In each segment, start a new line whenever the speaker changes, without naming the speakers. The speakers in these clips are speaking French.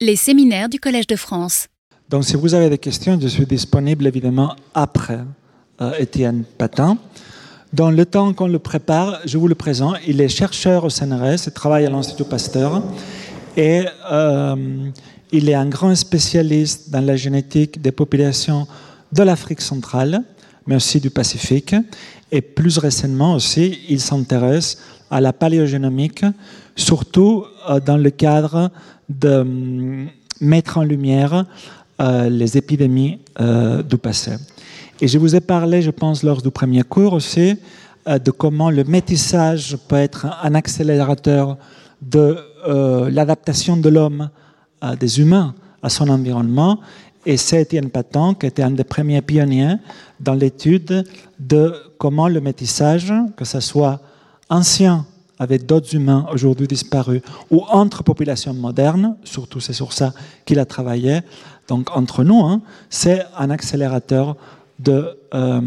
Les séminaires du Collège de France.
Donc si vous avez des questions, je suis disponible évidemment après euh, Étienne Patin. Dans le temps qu'on le prépare, je vous le présente. Il est chercheur au CNRS, il travaille à l'Institut Pasteur et euh, il est un grand spécialiste dans la génétique des populations de l'Afrique centrale, mais aussi du Pacifique. Et plus récemment aussi, il s'intéresse à la paléogénomique, surtout euh, dans le cadre de euh, mettre en lumière euh, les épidémies du passé. Et je vous ai parlé, je pense, lors du premier cours aussi, de comment le métissage peut être un accélérateur de l'adaptation de l'homme, des humains, à son environnement. Et c'est Étienne Patan qui était un des premiers pionniers dans l'étude de comment le métissage, que ce soit ancien avec d'autres humains aujourd'hui disparus, ou entre populations modernes, surtout c'est sur ça qu'il a travaillé, donc entre nous, hein, c'est un accélérateur de, euh,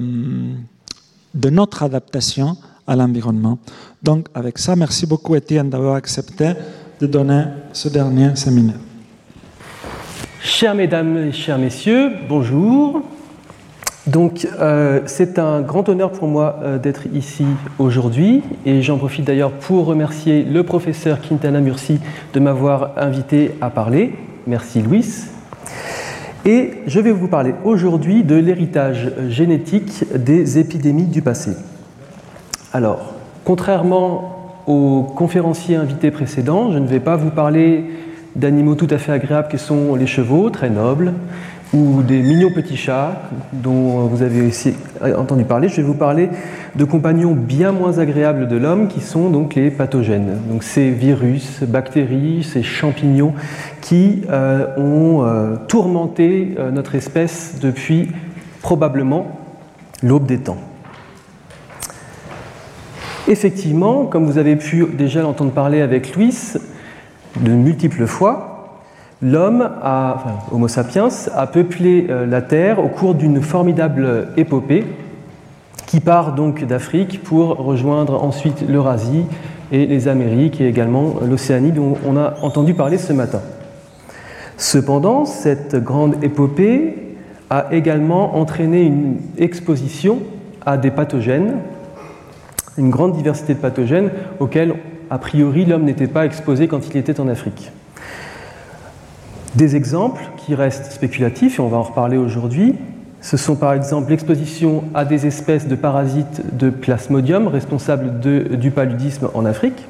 de notre adaptation à l'environnement. Donc avec ça, merci beaucoup Étienne d'avoir accepté de donner ce dernier séminaire.
Chères mesdames et chers messieurs, bonjour. Donc, euh, c'est un grand honneur pour moi euh, d'être ici aujourd'hui et j'en profite d'ailleurs pour remercier le professeur Quintana Murci de m'avoir invité à parler. Merci Louis. Et je vais vous parler aujourd'hui de l'héritage génétique des épidémies du passé. Alors, contrairement aux conférenciers invités précédents, je ne vais pas vous parler d'animaux tout à fait agréables que sont les chevaux, très nobles, ou des mignons petits chats dont vous avez aussi entendu parler. Je vais vous parler de compagnons bien moins agréables de l'homme qui sont donc les pathogènes. Donc ces virus, bactéries, ces champignons qui euh, ont euh, tourmenté euh, notre espèce depuis probablement l'aube des temps. Effectivement, comme vous avez pu déjà l'entendre parler avec Louis de multiples fois, L'homme, Homo sapiens, a peuplé euh, la Terre au cours d'une formidable épopée qui part donc d'Afrique pour rejoindre ensuite l'Eurasie et les Amériques et également l'Océanie dont on a entendu parler ce matin. Cependant, cette grande épopée a également entraîné une exposition à des pathogènes, une grande diversité de pathogènes auxquels, a priori, l'homme n'était pas exposé quand il était en Afrique. Des exemples qui restent spéculatifs, et on va en reparler aujourd'hui, ce sont par exemple l'exposition à des espèces de parasites de plasmodium responsables du paludisme en Afrique,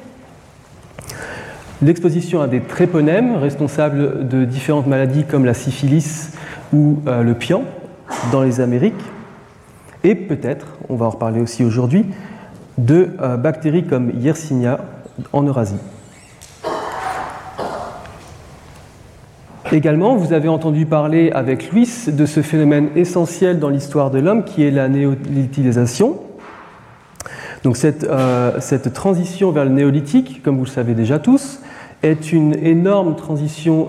l'exposition à des tréponèmes responsables de différentes maladies comme la syphilis ou euh, le pian dans les Amériques, et peut-être, on va en reparler aussi aujourd'hui, de euh, bactéries comme Yersinia en Eurasie. Également, vous avez entendu parler avec Louis de ce phénomène essentiel dans l'histoire de l'homme qui est la néolithisation. Donc cette, euh, transition vers le néolithique, comme vous le savez déjà tous, est une énorme transition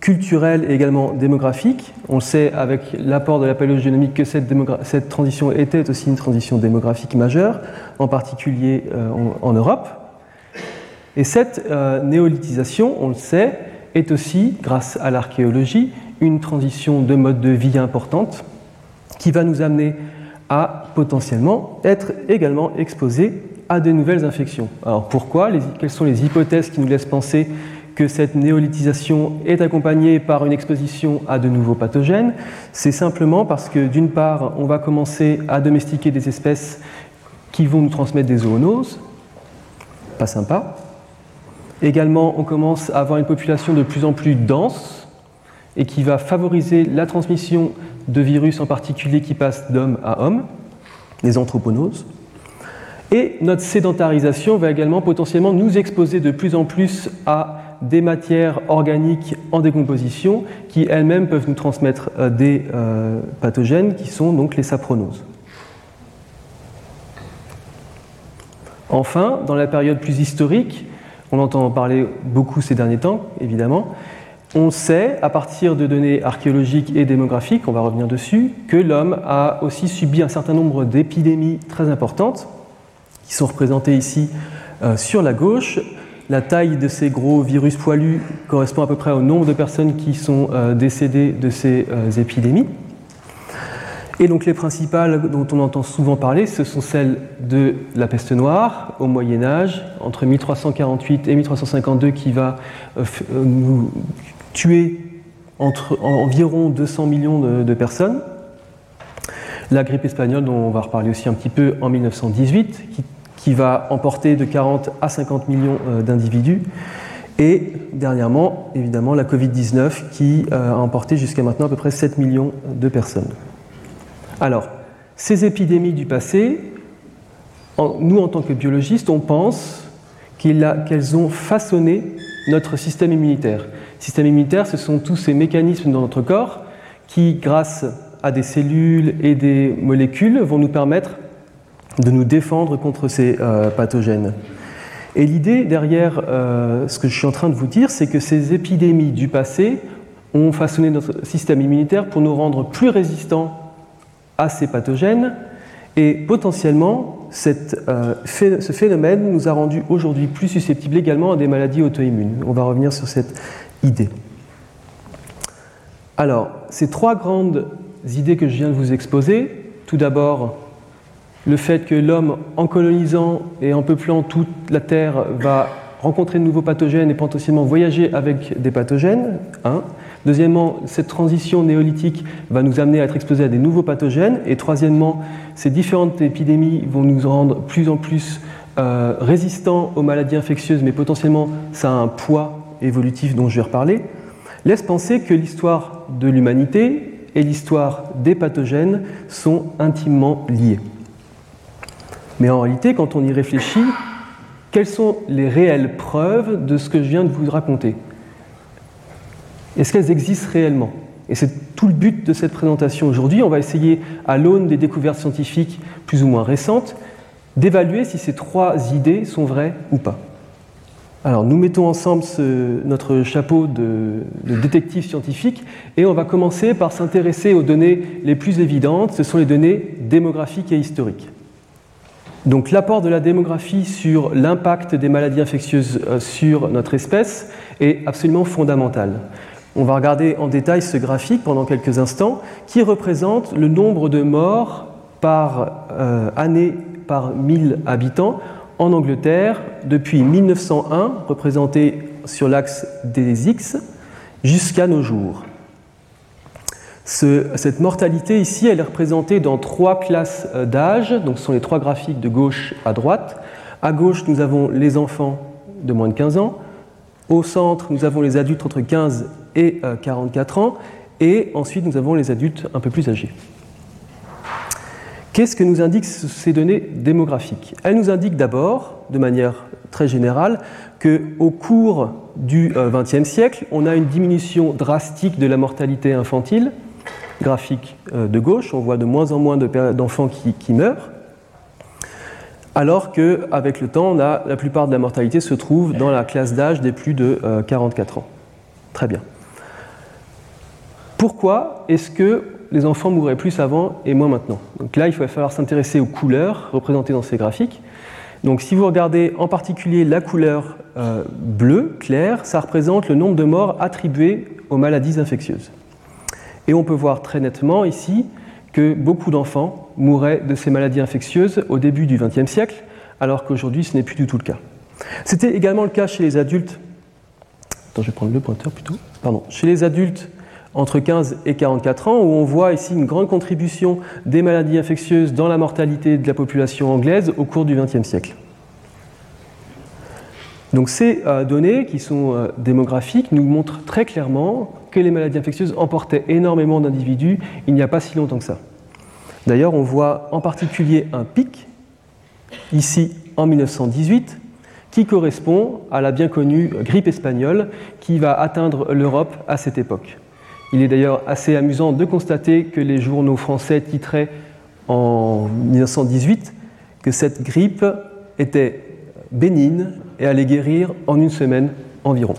culturelle et également démographique. On sait avec l'apport de la paléogénomique que cette, transition était aussi une transition démographique majeure, en particulier euh, en, en, Europe. Et cette euh, néolithisation, on le sait, est aussi, grâce à l'archéologie, une transition de mode de vie importante qui va nous amener à potentiellement être également exposés à de nouvelles infections. Alors pourquoi Quelles sont les hypothèses qui nous laissent penser que cette néolithisation est accompagnée par une exposition à de nouveaux pathogènes? C'est simplement parce que d'une part, on va commencer à domestiquer des espèces qui vont nous transmettre des zoonoses, pas sympa, Également, on commence à avoir une population de plus en plus dense et qui va favoriser la transmission de virus en particulier qui passent d'homme à homme, les anthroponoses. Et notre sédentarisation va également potentiellement nous exposer de plus en plus à des matières organiques en décomposition qui elles-mêmes peuvent nous transmettre euh, des euh, pathogènes qui sont donc les sapronoses. Enfin, dans la période plus historique, on entend en parler beaucoup ces derniers temps, évidemment. On sait, à partir de données archéologiques et démographiques, on va revenir dessus, que l'homme a aussi subi un certain nombre d'épidémies très importantes, qui sont représentées ici euh, sur la gauche. La taille de ces gros virus poilus correspond à peu près au nombre de personnes qui sont euh, décédées de ces euh, épidémies. Et donc les principales dont on entend souvent parler, ce sont celles de la peste noire au Moyen Âge, entre 1348 et 1352, qui va nous tuer environ 200 millions de, personnes. La grippe espagnole, dont on va reparler aussi un petit peu en 1918, qui, va emporter de 40 à 50 millions euh, d'individus. Et dernièrement, évidemment, la Covid-19 qui euh, a emporté jusqu'à maintenant à peu près 7 millions de personnes. Alors, ces épidémies du passé, nous en tant que biologistes, on pense qu'elles ont façonné notre système immunitaire. Système immunitaire, ce sont tous ces mécanismes dans notre corps qui, grâce à des cellules et des molécules, vont nous permettre de nous défendre contre ces euh, pathogènes. Et l'idée derrière euh, ce que je suis en train de vous dire, c'est que ces épidémies du passé ont façonné notre système immunitaire pour nous rendre plus résistants à ces pathogènes et potentiellement euh, ce phénomène nous a rendu aujourd'hui plus susceptibles également à des maladies auto-immunes. On va revenir sur cette idée. Alors, ces trois grandes idées que je viens de vous exposer, tout d'abord le fait que l'homme, en colonisant et en peuplant toute la Terre, va rencontrer de nouveaux pathogènes et potentiellement voyager avec des pathogènes. Hein. Deuxièmement, cette transition néolithique va nous amener à être exposés à des nouveaux pathogènes. Et troisièmement, ces différentes épidémies vont nous rendre plus en plus euh, résistants aux maladies infectieuses, mais potentiellement ça a un poids évolutif dont je vais reparler, laisse penser que l'histoire de l'humanité et l'histoire des pathogènes sont intimement liées. Mais en réalité, quand on y réfléchit, quelles sont les réelles preuves de ce que je viens de vous raconter? Est-ce qu'elles existent réellement? Et c'est tout le but de cette présentation aujourd'hui. On va essayer, à l'aune des découvertes scientifiques plus ou moins récentes, d'évaluer si ces trois idées sont vraies ou pas. Alors, nous mettons ensemble notre chapeau de, détective scientifique et on va commencer par s'intéresser aux données les plus évidentes. Ce sont les données démographiques et historiques. Donc, l'apport de la démographie sur l'impact des maladies infectieuses euh, sur notre espèce est absolument fondamental. On va regarder en détail ce graphique pendant quelques instants qui représente le nombre de morts par euh, année par 1000 habitants en Angleterre depuis 1901, représenté sur l'axe des X, jusqu'à nos jours. cette mortalité ici, elle est représentée dans trois classes euh, d'âge, donc ce sont les trois graphiques de gauche à droite. À gauche, nous avons les enfants de moins de 15 ans. Au centre, nous avons les adultes entre 15 et 44 euh, ans. Et ensuite, nous avons les adultes un peu plus âgés. Qu'est-ce que nous indiquent ces données démographiques? Elles nous indiquent d'abord, de manière très générale, qu'au cours du XXe euh, siècle, on a une diminution drastique de la mortalité infantile. Graphique euh, de gauche, on voit de moins en moins d'enfants qui, meurent, alors qu'avec le temps, la plupart de la mortalité se trouve dans la classe d'âge des plus de 44 euh, ans. Très bien. Pourquoi est-ce que les enfants mourraient plus avant et moins maintenant. Donc là, il va falloir s'intéresser aux couleurs représentées dans ces graphiques. Donc si vous regardez en particulier la couleur euh, bleue, claire, ça représente le nombre de morts attribués aux maladies infectieuses. Et on peut voir très nettement ici que beaucoup d'enfants mouraient de ces maladies infectieuses au début du XXe siècle, alors qu'aujourd'hui ce n'est plus du tout le cas. C'était également le cas chez les adultes. Attends, je vais prendre le pointeur plutôt. Pardon. Chez les adultes entre 15 et 44 ans, où on voit ici une grande contribution des maladies infectieuses dans la mortalité de la population anglaise au cours du XXe siècle. Donc ces euh, données, qui sont euh, démographiques, nous montrent très clairement que les maladies infectieuses emportaient énormément d'individus il n'y a pas si longtemps que ça. D'ailleurs, on voit en particulier un pic, ici en 1918, qui correspond à la bien connue grippe espagnole qui va atteindre l'Europe à cette époque. Il est d'ailleurs assez amusant de constater que les journaux français titraient en 1918 que cette grippe était bénigne et allait guérir en une semaine environ.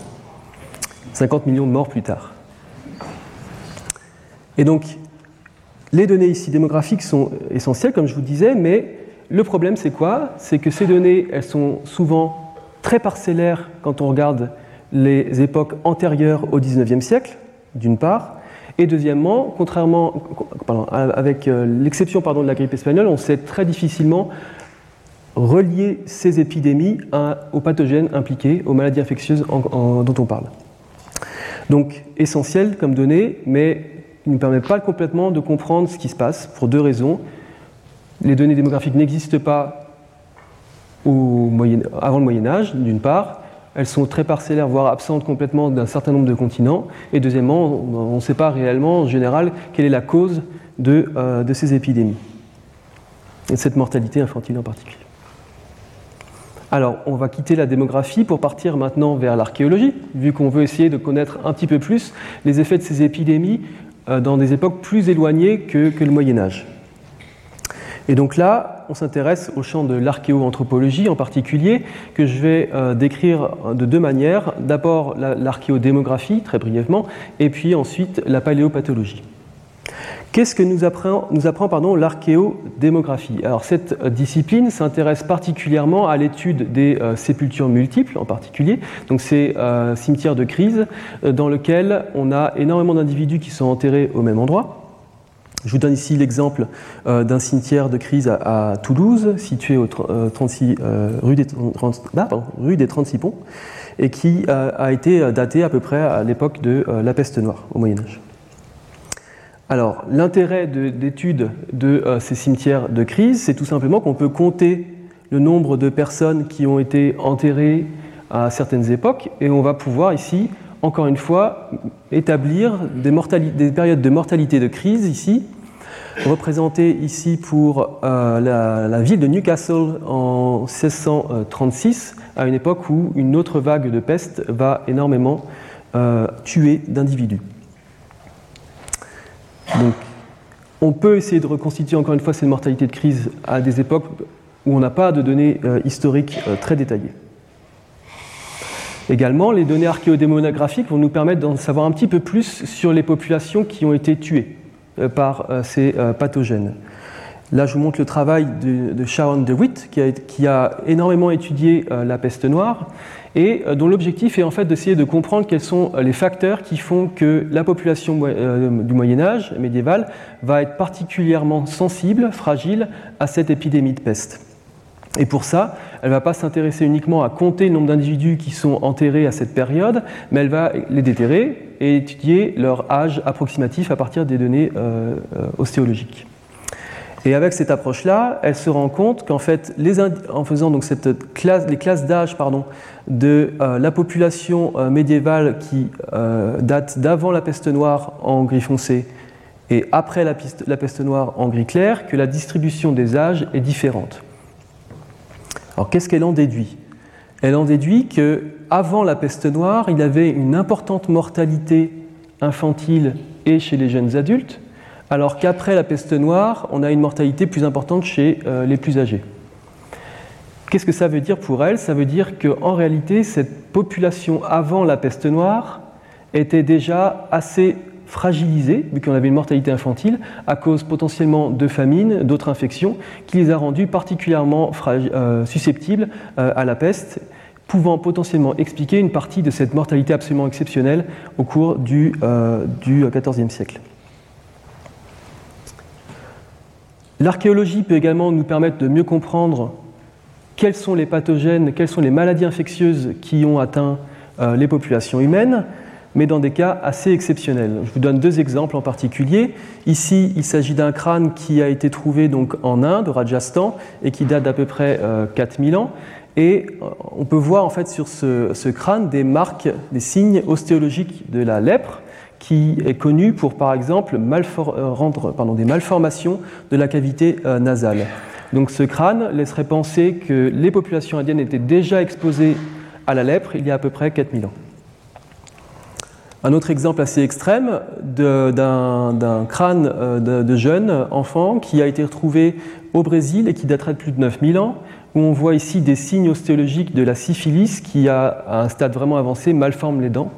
50 millions de morts plus tard. Et donc, les données ici démographiques sont essentielles, comme je vous disais, mais le problème c'est quoi? C'est que ces données, elles sont souvent très parcellaires quand on regarde les époques antérieures au XIXe siècle, d'une part, et deuxièmement, contrairement, avec euh, l'exception de la grippe espagnole, on sait très difficilement relier ces épidémies aux pathogènes impliqués, aux maladies infectieuses dont on parle. Donc essentiel comme donnée, mais il ne permet pas complètement de comprendre ce qui se passe pour deux raisons. Les données démographiques n'existent pas avant le Moyen Âge, d'une part. Elles sont très parcellaires, voire absentes complètement d'un certain nombre de continents. Et deuxièmement, on ne sait pas réellement, en général, quelle est la cause de, euh, ces épidémies, et de cette mortalité infantile en particulier. Alors, on va quitter la démographie pour partir maintenant vers l'archéologie, vu qu'on veut essayer de connaître un petit peu plus les effets de ces épidémies euh, dans des époques plus éloignées que, le Moyen Âge. Et donc là, on s'intéresse au champ de l'archéoanthropologie en particulier, que je vais euh, décrire de deux manières. D'abord l'archéodémographie, très brièvement, et puis ensuite la paléopathologie. Qu'est-ce que nous apprend, nous l'archéodémographie? Alors cette euh, discipline s'intéresse particulièrement à l'étude des euh, sépultures multiples en particulier, donc ces cimetières de crise dans lesquels on a énormément d'individus qui sont enterrés au même endroit. Je vous donne ici l'exemple d'un cimetière de crise à, Toulouse, situé au 36, rue, des, ah, rue, des, 36 ponts, et qui a été daté à peu près à l'époque de la peste noire, au Moyen Âge. Alors, l'intérêt d'étude de, euh, ces cimetières de crise, c'est tout simplement qu'on peut compter le nombre de personnes qui ont été enterrées à certaines époques, et on va pouvoir ici, encore une fois, établir des, périodes de mortalité de crise ici, représentées ici pour euh, la, ville de Newcastle en 1636, à une époque où une autre vague de peste va énormément euh, tuer d'individus. Donc, on peut essayer de reconstituer encore une fois cette mortalité de crise à des époques où on n'a pas de données euh, historiques très détaillées. Également, les données archéodémographiques vont nous permettre d'en savoir un petit peu plus sur les populations qui ont été tuées euh, par ces pathogènes. Là, je vous montre le travail de, Sharon DeWitt, qui a, énormément étudié la peste noire et euh, dont l'objectif est en fait d'essayer de comprendre quels sont euh, les facteurs qui font que la population euh, du Moyen Âge médiéval va être particulièrement sensible, fragile à cette épidémie de peste. Et pour ça, elle ne va pas s'intéresser uniquement à compter le nombre d'individus qui sont enterrés à cette période, mais elle va les déterrer et étudier leur âge approximatif à partir des données ostéologiques. Et avec cette approche-là, elle se rend compte qu'en fait, en faisant les classes d'âge de euh, la population euh, médiévale qui euh, date d'avant la peste noire en gris foncé et après la, peste noire en gris clair, que la distribution des âges est différente. Alors qu'est-ce qu'elle en déduit? Elle en déduit que avant la peste noire, il y avait une importante mortalité infantile et chez les jeunes adultes, alors qu'après la peste noire, on a une mortalité plus importante chez euh, les plus âgés. Qu'est-ce que ça veut dire pour elle? Ça veut dire qu'en réalité, cette population avant la peste noire était déjà assez fragilisée, vu qu'on avait une mortalité infantile, à cause potentiellement de famine, d'autres infections, qui les a rendus particulièrement euh, susceptibles euh, à la peste, pouvant potentiellement expliquer une partie de cette mortalité absolument exceptionnelle au cours du XIVe siècle. L'archéologie peut également nous permettre de mieux comprendre quels sont les pathogènes, quelles sont les maladies infectieuses qui ont atteint euh, les populations humaines, mais dans des cas assez exceptionnels. Je vous donne deux exemples en particulier. Ici, il s'agit d'un crâne qui a été trouvé donc en Inde, au Rajasthan, et qui date d'à peu près 4000 euh, ans. Et euh, on peut voir en fait sur ce crâne des marques, des signes ostéologiques de la lèpre, qui est connu pour, par exemple, euh, des malformations de la cavité euh, nasale. Donc ce crâne laisserait penser que les populations indiennes étaient déjà exposées à la lèpre il y a à peu près 4000 ans. Un autre exemple assez extrême d'un crâne euh, de, jeune enfant qui a été retrouvé au Brésil et qui daterait de plus de 9000 ans, où on voit ici des signes ostéologiques de la syphilis qui, à un stade vraiment avancé, malforme les dents.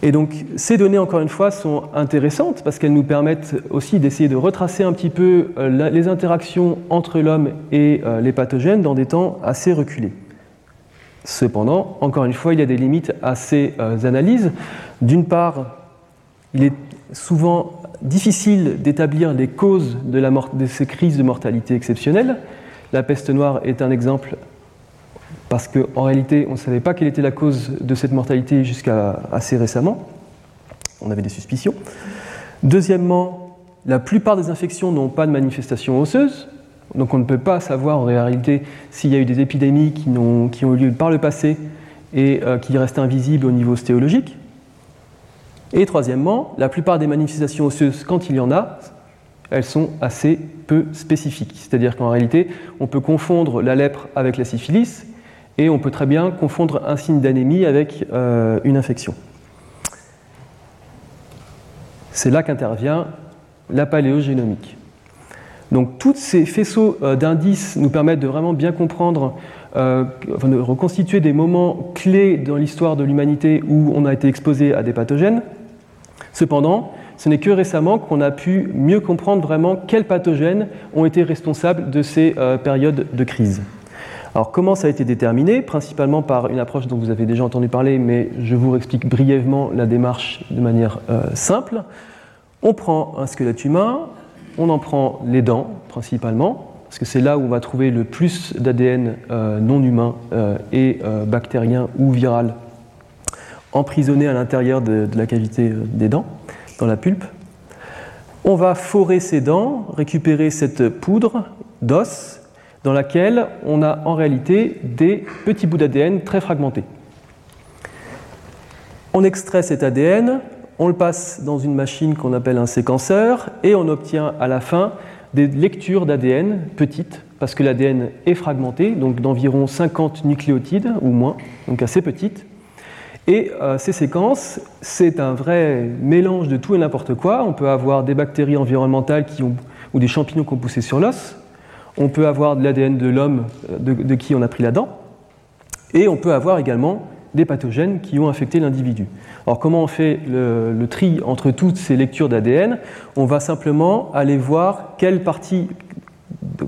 Et donc ces données, encore une fois, sont intéressantes parce qu'elles nous permettent aussi d'essayer de retracer un petit peu euh, les interactions entre l'homme et euh, les pathogènes dans des temps assez reculés. Cependant, encore une fois, il y a des limites à ces analyses. D'une part, il est souvent difficile d'établir les causes de, ces crises de mortalité exceptionnelles. La peste noire est un exemple parce qu'en réalité, on ne savait pas quelle était la cause de cette mortalité jusqu'à assez récemment. On avait des suspicions. Deuxièmement, la plupart des infections n'ont pas de manifestation osseuse, donc on ne peut pas savoir en réalité s'il y a eu des épidémies qui ont, eu lieu par le passé et euh, qui restent invisibles au niveau stéologique. Et troisièmement, la plupart des manifestations osseuses, quand il y en a, elles sont assez peu spécifiques. C'est-à-dire qu'en réalité, on peut confondre la lèpre avec la syphilis et on peut très bien confondre un signe d'anémie avec euh, une infection. C'est là qu'intervient la paléogénomique. Donc tous ces faisceaux euh, d'indices nous permettent de vraiment bien comprendre, euh, de reconstituer des moments clés dans l'histoire de l'humanité où on a été exposé à des pathogènes. Cependant, ce n'est que récemment qu'on a pu mieux comprendre vraiment quels pathogènes ont été responsables de ces euh, périodes de crise. Alors comment ça a été déterminé? Principalement par une approche dont vous avez déjà entendu parler, mais je vous explique brièvement la démarche de manière simple. On prend un squelette humain, on en prend les dents principalement, parce que c'est là où on va trouver le plus d'ADN euh, non humain et bactérien ou viral emprisonné à l'intérieur de, la cavité euh, des dents, dans la pulpe. On va forer ces dents, récupérer cette poudre d'os dans laquelle on a en réalité des petits bouts d'ADN très fragmentés. On extrait cet ADN, on le passe dans une machine qu'on appelle un séquenceur et on obtient à la fin des lectures d'ADN petites parce que l'ADN est fragmenté, donc d'environ 50 nucléotides ou moins, donc assez petites. Et euh, ces séquences, c'est un vrai mélange de tout et n'importe quoi. On peut avoir des bactéries environnementales qui ont, ou des champignons qui ont poussé sur l'os. On peut avoir de l'ADN de l'homme euh, de, qui on a pris la dent. Et on peut avoir également des pathogènes qui ont infecté l'individu. Alors comment on fait le, tri entre toutes ces lectures d'ADN On va simplement aller voir quelle partie,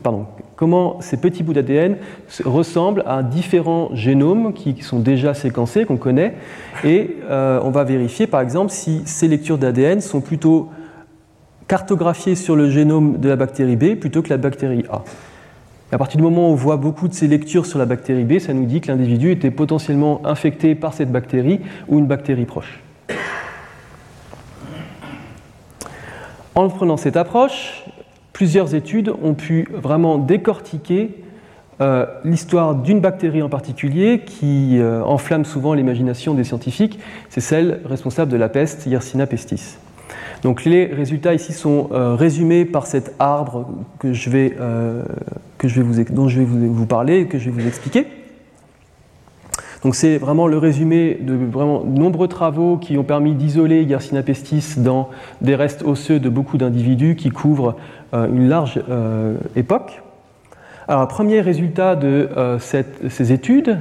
pardon, comment ces petits bouts d'ADN ressemblent à différents génomes qui sont déjà séquencés, qu'on connaît, et euh, on va vérifier par exemple si ces lectures d'ADN sont plutôt cartographiées sur le génome de la bactérie B plutôt que la bactérie A. à partir du moment où on voit beaucoup de ces lectures sur la bactérie B, ça nous dit que l'individu était potentiellement infecté par cette bactérie ou une bactérie proche. En prenant cette approche, plusieurs études ont pu vraiment décortiquer euh, l'histoire d'une bactérie en particulier qui euh, enflamme souvent l'imagination des scientifiques, c'est celle responsable de la peste, Yersinia pestis. Donc les résultats ici sont euh, résumés par cet arbre que je vais, que je vais vous, dont je vais vous, parler et que je vais vous expliquer. Donc c'est vraiment le résumé de vraiment nombreux travaux qui ont permis d'isoler Yersinia pestis dans des restes osseux de beaucoup d'individus qui couvrent euh, une large euh, époque. Alors, premier résultat de euh, ces études,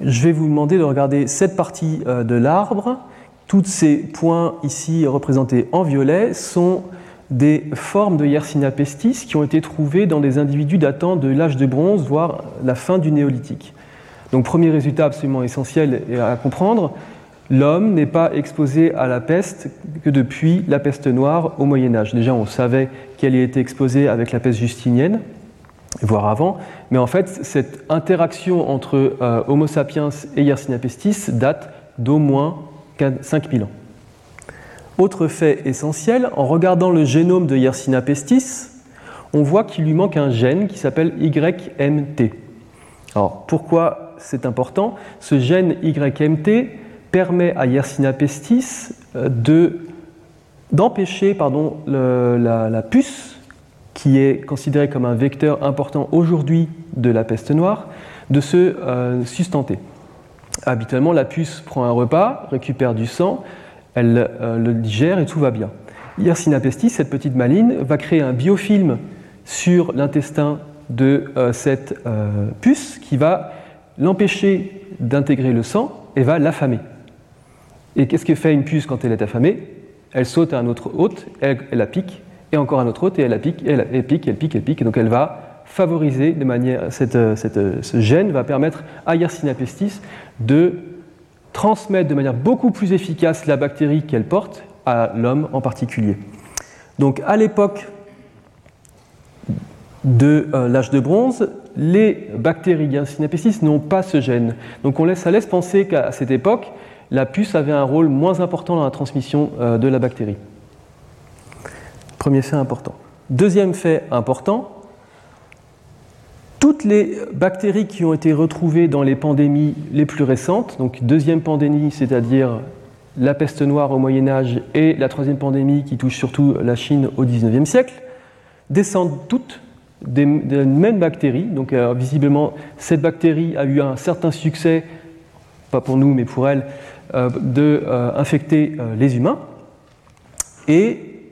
je vais vous demander de regarder cette partie de l'arbre. Tous ces points ici représentés en violet sont des formes de Yersinia pestis qui ont été trouvées dans des individus datant de l'âge de bronze, voire la fin du néolithique. Donc premier résultat absolument essentiel à comprendre, l'homme n'est pas exposé à la peste que depuis la peste noire au Moyen Âge. Déjà, on savait qu'elle y était exposée avec la peste justinienne, voire avant, mais en fait, cette interaction entre euh, Homo sapiens et Yersinia pestis date d'au moins 5000 ans. Autre fait essentiel, en regardant le génome de Yersinia pestis, on voit qu'il lui manque un gène qui s'appelle YMT. Alors pourquoi c'est important? Ce gène YMT permet à Yersinia pestis euh, d'empêcher la, puce, qui est considérée comme un vecteur important aujourd'hui de la peste noire, de se euh, sustenter. Habituellement, la puce prend un repas, récupère du sang, elle euh, le digère et tout va bien. Yersinia pestis, cette petite maline, va créer un biofilm sur l'intestin de cette puce qui va l'empêcher d'intégrer le sang et va l'affamer. Et qu'est-ce que fait une puce quand elle est affamée? Elle saute à un autre hôte, elle, la pique, et encore un autre hôte, et elle la pique, et elle, pique, elle pique, elle pique, et donc elle va favoriser de manière, ce gène va permettre à Yersinia pestis de transmettre de manière beaucoup plus efficace la bactérie qu'elle porte à l'homme en particulier. Donc à l'époque de euh, l'âge de bronze, les bactéries Yersinia pestis n'ont pas ce gène. Donc on laisse, ça laisse penser qu'à cette époque, la puce avait un rôle moins important dans la transmission euh, de la bactérie. Premier fait important. Deuxième fait important, toutes les bactéries qui ont été retrouvées dans les pandémies les plus récentes, donc deuxième pandémie, c'est-à-dire la peste noire au Moyen Âge et la troisième pandémie qui touche surtout la Chine au XIXe siècle, descendent toutes des, mêmes bactéries. Donc euh, visiblement, cette bactérie a eu un certain succès, pas pour nous mais pour elle, euh, d'infecter euh, les humains. Et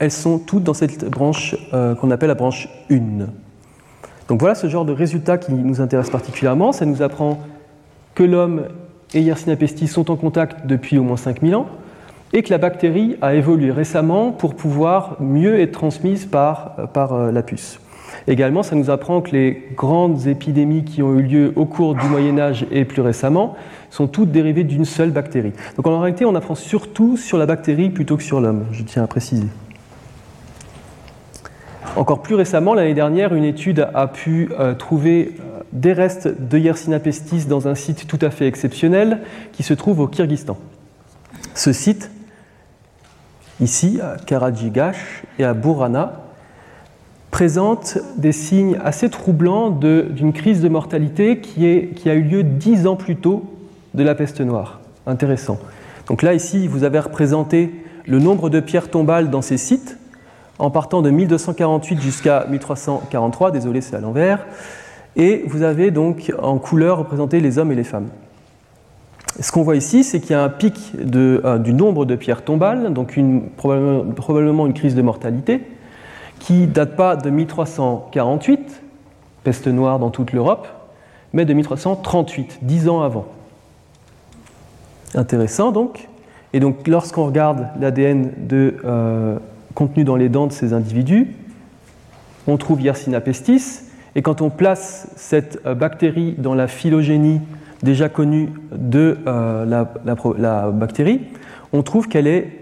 elles sont toutes dans cette branche qu'on appelle la branche 1. Donc voilà ce genre de résultat qui nous intéresse particulièrement. Ça nous apprend que l'homme et Yersinia pestis sont en contact depuis au moins 5000 ans et que la bactérie a évolué récemment pour pouvoir mieux être transmise par, par euh, la puce. Également, ça nous apprend que les grandes épidémies qui ont eu lieu au cours du Moyen Âge et plus récemment sont toutes dérivées d'une seule bactérie. Donc en réalité, on apprend surtout sur la bactérie plutôt que sur l'homme, je tiens à préciser. Encore plus récemment, l'année dernière, une étude a pu euh, trouver euh, des restes de Yersinia pestis dans un site tout à fait exceptionnel qui se trouve au Kyrgyzstan. Ce site, ici, à Karadjigash et à Burana, présente des signes assez troublants d'une crise de mortalité qui, qui, a eu lieu dix ans plus tôt de la peste noire. Intéressant. Donc là, ici, vous avez représenté le nombre de pierres tombales dans ces sites en partant de 1248 jusqu'à 1343, désolé c'est à l'envers, et vous avez donc en couleur représenté les hommes et les femmes. Ce qu'on voit ici, c'est qu'il y a un pic euh, du nombre de pierres tombales, donc probablement, une crise de mortalité, qui date pas de 1348, peste noire dans toute l'Europe, mais de 1338, dix ans avant. Intéressant donc. Et donc lorsqu'on regarde l'ADN de euh, contenu dans les dents de ces individus, on trouve Yersinia pestis, et quand on place cette euh, bactérie dans la phylogénie déjà connue de euh, la, bactérie, on trouve qu'elle est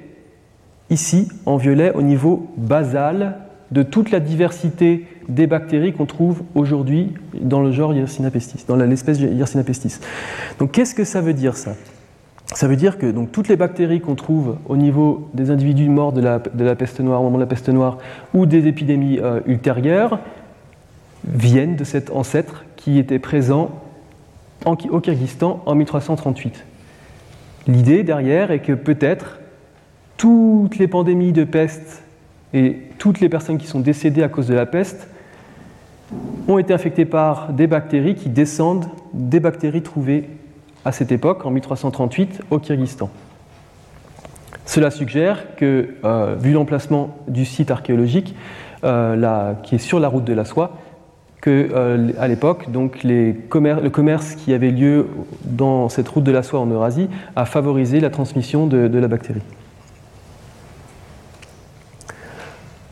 ici en violet au niveau basal de toute la diversité des bactéries qu'on trouve aujourd'hui dans le genre Yersinia pestis, dans l'espèce Yersinia pestis. Donc qu'est-ce que ça veut dire ça? Ça veut dire que donc, toutes les bactéries qu'on trouve au niveau des individus morts de la, peste noire, au moment de la peste noire, ou des épidémies euh, ultérieures, viennent de cet ancêtre qui était présent au Kyrgyzstan en 1338. L'idée derrière est que peut-être toutes les pandémies de peste et toutes les personnes qui sont décédées à cause de la peste ont été infectées par des bactéries qui descendent des bactéries trouvées à cette époque, en 1338, au Kyrgyzstan. Cela suggère que, euh, vu l'emplacement du site archéologique, euh, qui est sur la route de la soie, que euh, à l'époque, donc le commerce qui avait lieu dans cette route de la soie en Eurasie a favorisé la transmission de la bactérie.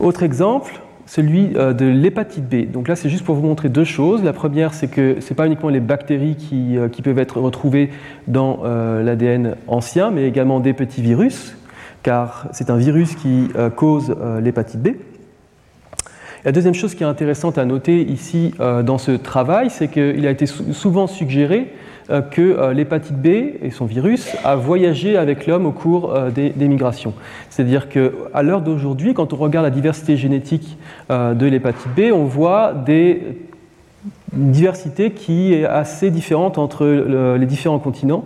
Autre exemple, celui euh, de l'hépatite B. Donc là, c'est juste pour vous montrer deux choses. La première, c'est que ce n'est pas uniquement les bactéries qui, euh, peuvent être retrouvées dans euh, l'ADN ancien, mais également des petits virus, car c'est un virus qui cause l'hépatite B. La deuxième chose qui est intéressante à noter ici dans ce travail, c'est qu'il a été souvent suggéré que euh, l'hépatite B et son virus a voyagé avec l'homme au cours euh, des, migrations. C'est-à-dire qu'à l'heure d'aujourd'hui, quand on regarde la diversité génétique de l'hépatite B, on voit des une diversité qui est assez différente entre les différents continents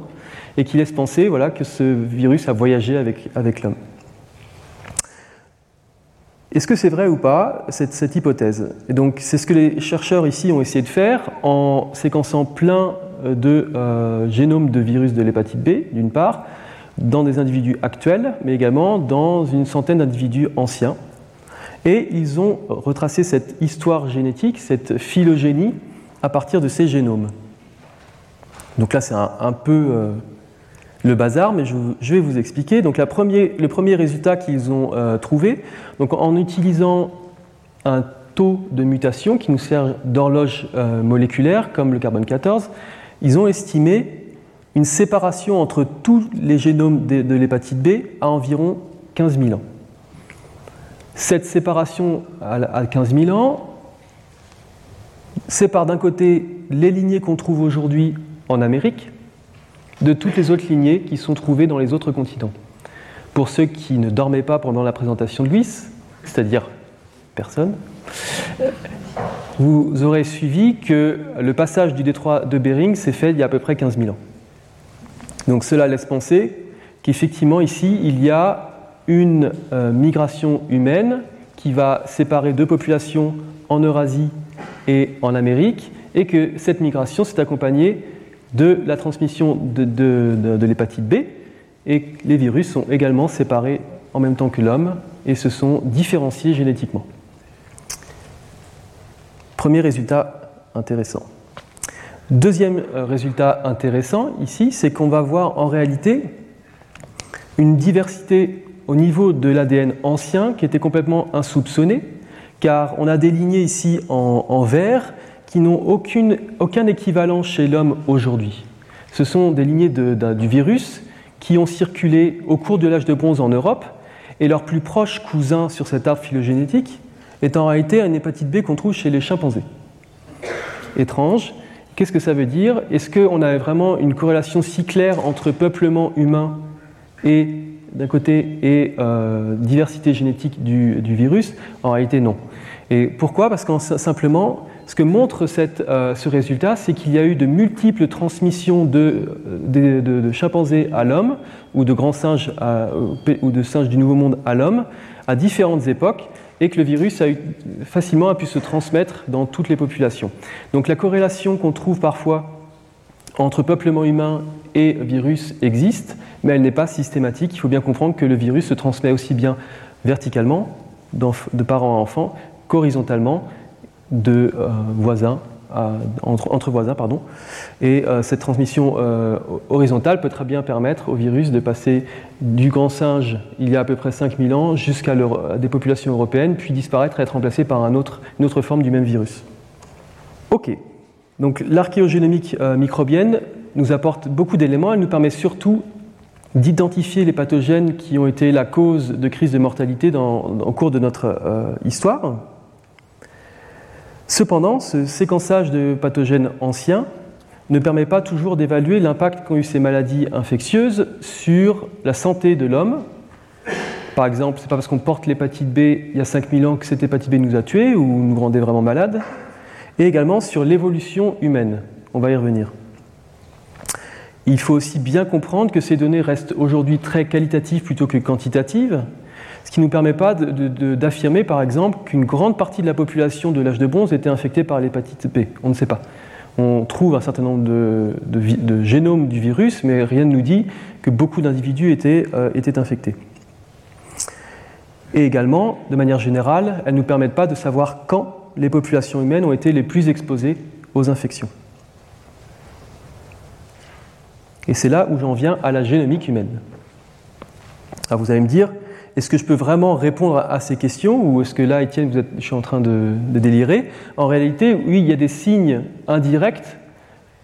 et qui laisse penser voilà, que ce virus a voyagé avec, avec l'homme. Est-ce que c'est vrai ou pas, cette, hypothèse? C'est ce que les chercheurs ici ont essayé de faire en séquençant plein de euh, génomes de virus de l'hépatite B, d'une part, dans des individus actuels, mais également dans une centaine d'individus anciens. Et ils ont retracé cette histoire génétique, cette phylogénie, à partir de ces génomes. Donc là, c'est un, peu euh, le bazar, mais je, vais vous expliquer. Donc le premier résultat qu'ils ont euh, trouvé, donc en utilisant un taux de mutation qui nous sert d'horloge euh, moléculaire, comme le carbone 14, ils ont estimé une séparation entre tous les génomes de, l'hépatite B à environ 15 000 ans. Cette séparation à 15 000 ans sépare d'un côté les lignées qu'on trouve aujourd'hui en Amérique de toutes les autres lignées qui sont trouvées dans les autres continents. Pour ceux qui ne dormaient pas pendant la présentation de Louis, c'est-à-dire personne, vous aurez suivi que le passage du détroit de Bering s'est fait il y a à peu près 15 000 ans. Donc cela laisse penser qu'effectivement ici, il y a une euh, migration humaine qui va séparer deux populations en Eurasie et en Amérique, et que cette migration s'est accompagnée de la transmission de, de l'hépatite B, et les virus sont également séparés en même temps que l'homme et se sont différenciés génétiquement. Premier résultat intéressant. Deuxième euh, résultat intéressant ici, c'est qu'on va voir en réalité une diversité au niveau de l'ADN ancien qui était complètement insoupçonné, car on a des lignées ici en, vert qui n'ont aucun équivalent chez l'homme aujourd'hui. Ce sont des lignées du virus qui ont circulé au cours de l'âge de bronze en Europe, et leur plus proche cousin sur cet arbre phylogénétique est en réalité un hépatite B qu'on trouve chez les chimpanzés. Étrange. Qu'est-ce que ça veut dire? Est-ce qu'on a vraiment une corrélation si claire entre peuplement humain et d'un côté et euh, diversité génétique du, virus? En réalité, non. Et pourquoi? Parce que simplement, ce que montre euh, ce résultat, c'est qu'il y a eu de multiples transmissions de, chimpanzés à l'homme, ou de grands singes ou de singes du Nouveau Monde à l'homme, à différentes époques, et que le virus a facilement pu se transmettre dans toutes les populations. Donc la corrélation qu'on trouve parfois entre peuplement humain et virus existe, mais elle n'est pas systématique. Il faut bien comprendre que le virus se transmet aussi bien verticalement, de parents à enfants, qu'horizontalement, de euh, voisins entre, voisins. Pardon. Et euh, cette transmission euh, horizontale peut très bien permettre au virus de passer du grand singe il y a à peu près 5000 ans jusqu'à des populations européennes, puis disparaître et être remplacé par une autre forme du même virus. Ok, donc l'archéogénomique microbienne nous apporte beaucoup d'éléments, elle nous permet surtout d'identifier les pathogènes qui ont été la cause de crises de mortalité au cours de notre histoire. Cependant, ce séquençage de pathogènes anciens ne permet pas toujours d'évaluer l'impact qu'ont eu ces maladies infectieuses sur la santé de l'homme. Par exemple, ce n'est pas parce qu'on porte l'hépatite B il y a 5000 ans que cette hépatite B nous a tués ou nous rendait vraiment malades. Et également sur l'évolution humaine. On va y revenir. Il faut aussi bien comprendre que ces données restent aujourd'hui très qualitatives plutôt que quantitatives, ce qui ne nous permet pas d'affirmer, par exemple, qu'une grande partie de la population de l'âge de bronze était infectée par l'hépatite B. On ne sait pas. On trouve un certain nombre de, génomes du virus, mais rien ne nous dit que beaucoup d'individus étaient, euh, étaient infectés. Et également, de manière générale, elles ne nous permettent pas de savoir quand les populations humaines ont été les plus exposées aux infections. Et c'est là où j'en viens à la génomique humaine. Alors vous allez me dire, est-ce que je peux vraiment répondre à ces questions ou est-ce que là, Étienne, je suis en train de, délirer? En réalité, oui, il y a des signes indirects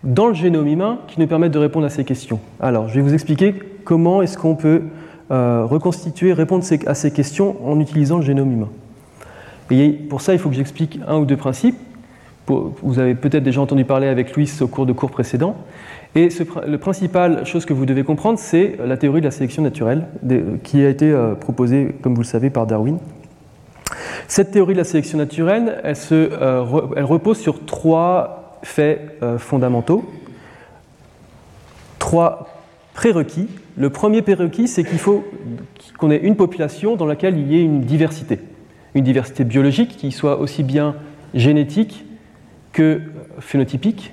dans le génome humain qui nous permettent de répondre à ces questions. Alors, je vais vous expliquer comment est-ce qu'on peut euh, reconstituer, répondre à ces questions en utilisant le génome humain. Et pour ça, il faut que j'explique un ou deux principes. Vous avez peut-être déjà entendu parler avec Louis au cours de cours précédents. Et la principale chose que vous devez comprendre, c'est la théorie de la sélection naturelle, qui a été euh, proposée, comme vous le savez, par Darwin. Cette théorie de la sélection naturelle, elle, euh, repose sur trois faits euh, fondamentaux, trois prérequis. Le premier prérequis, c'est qu'il faut qu'on ait une population dans laquelle il y ait une diversité, une diversité biologique qui soit aussi bien génétique que phénotypique,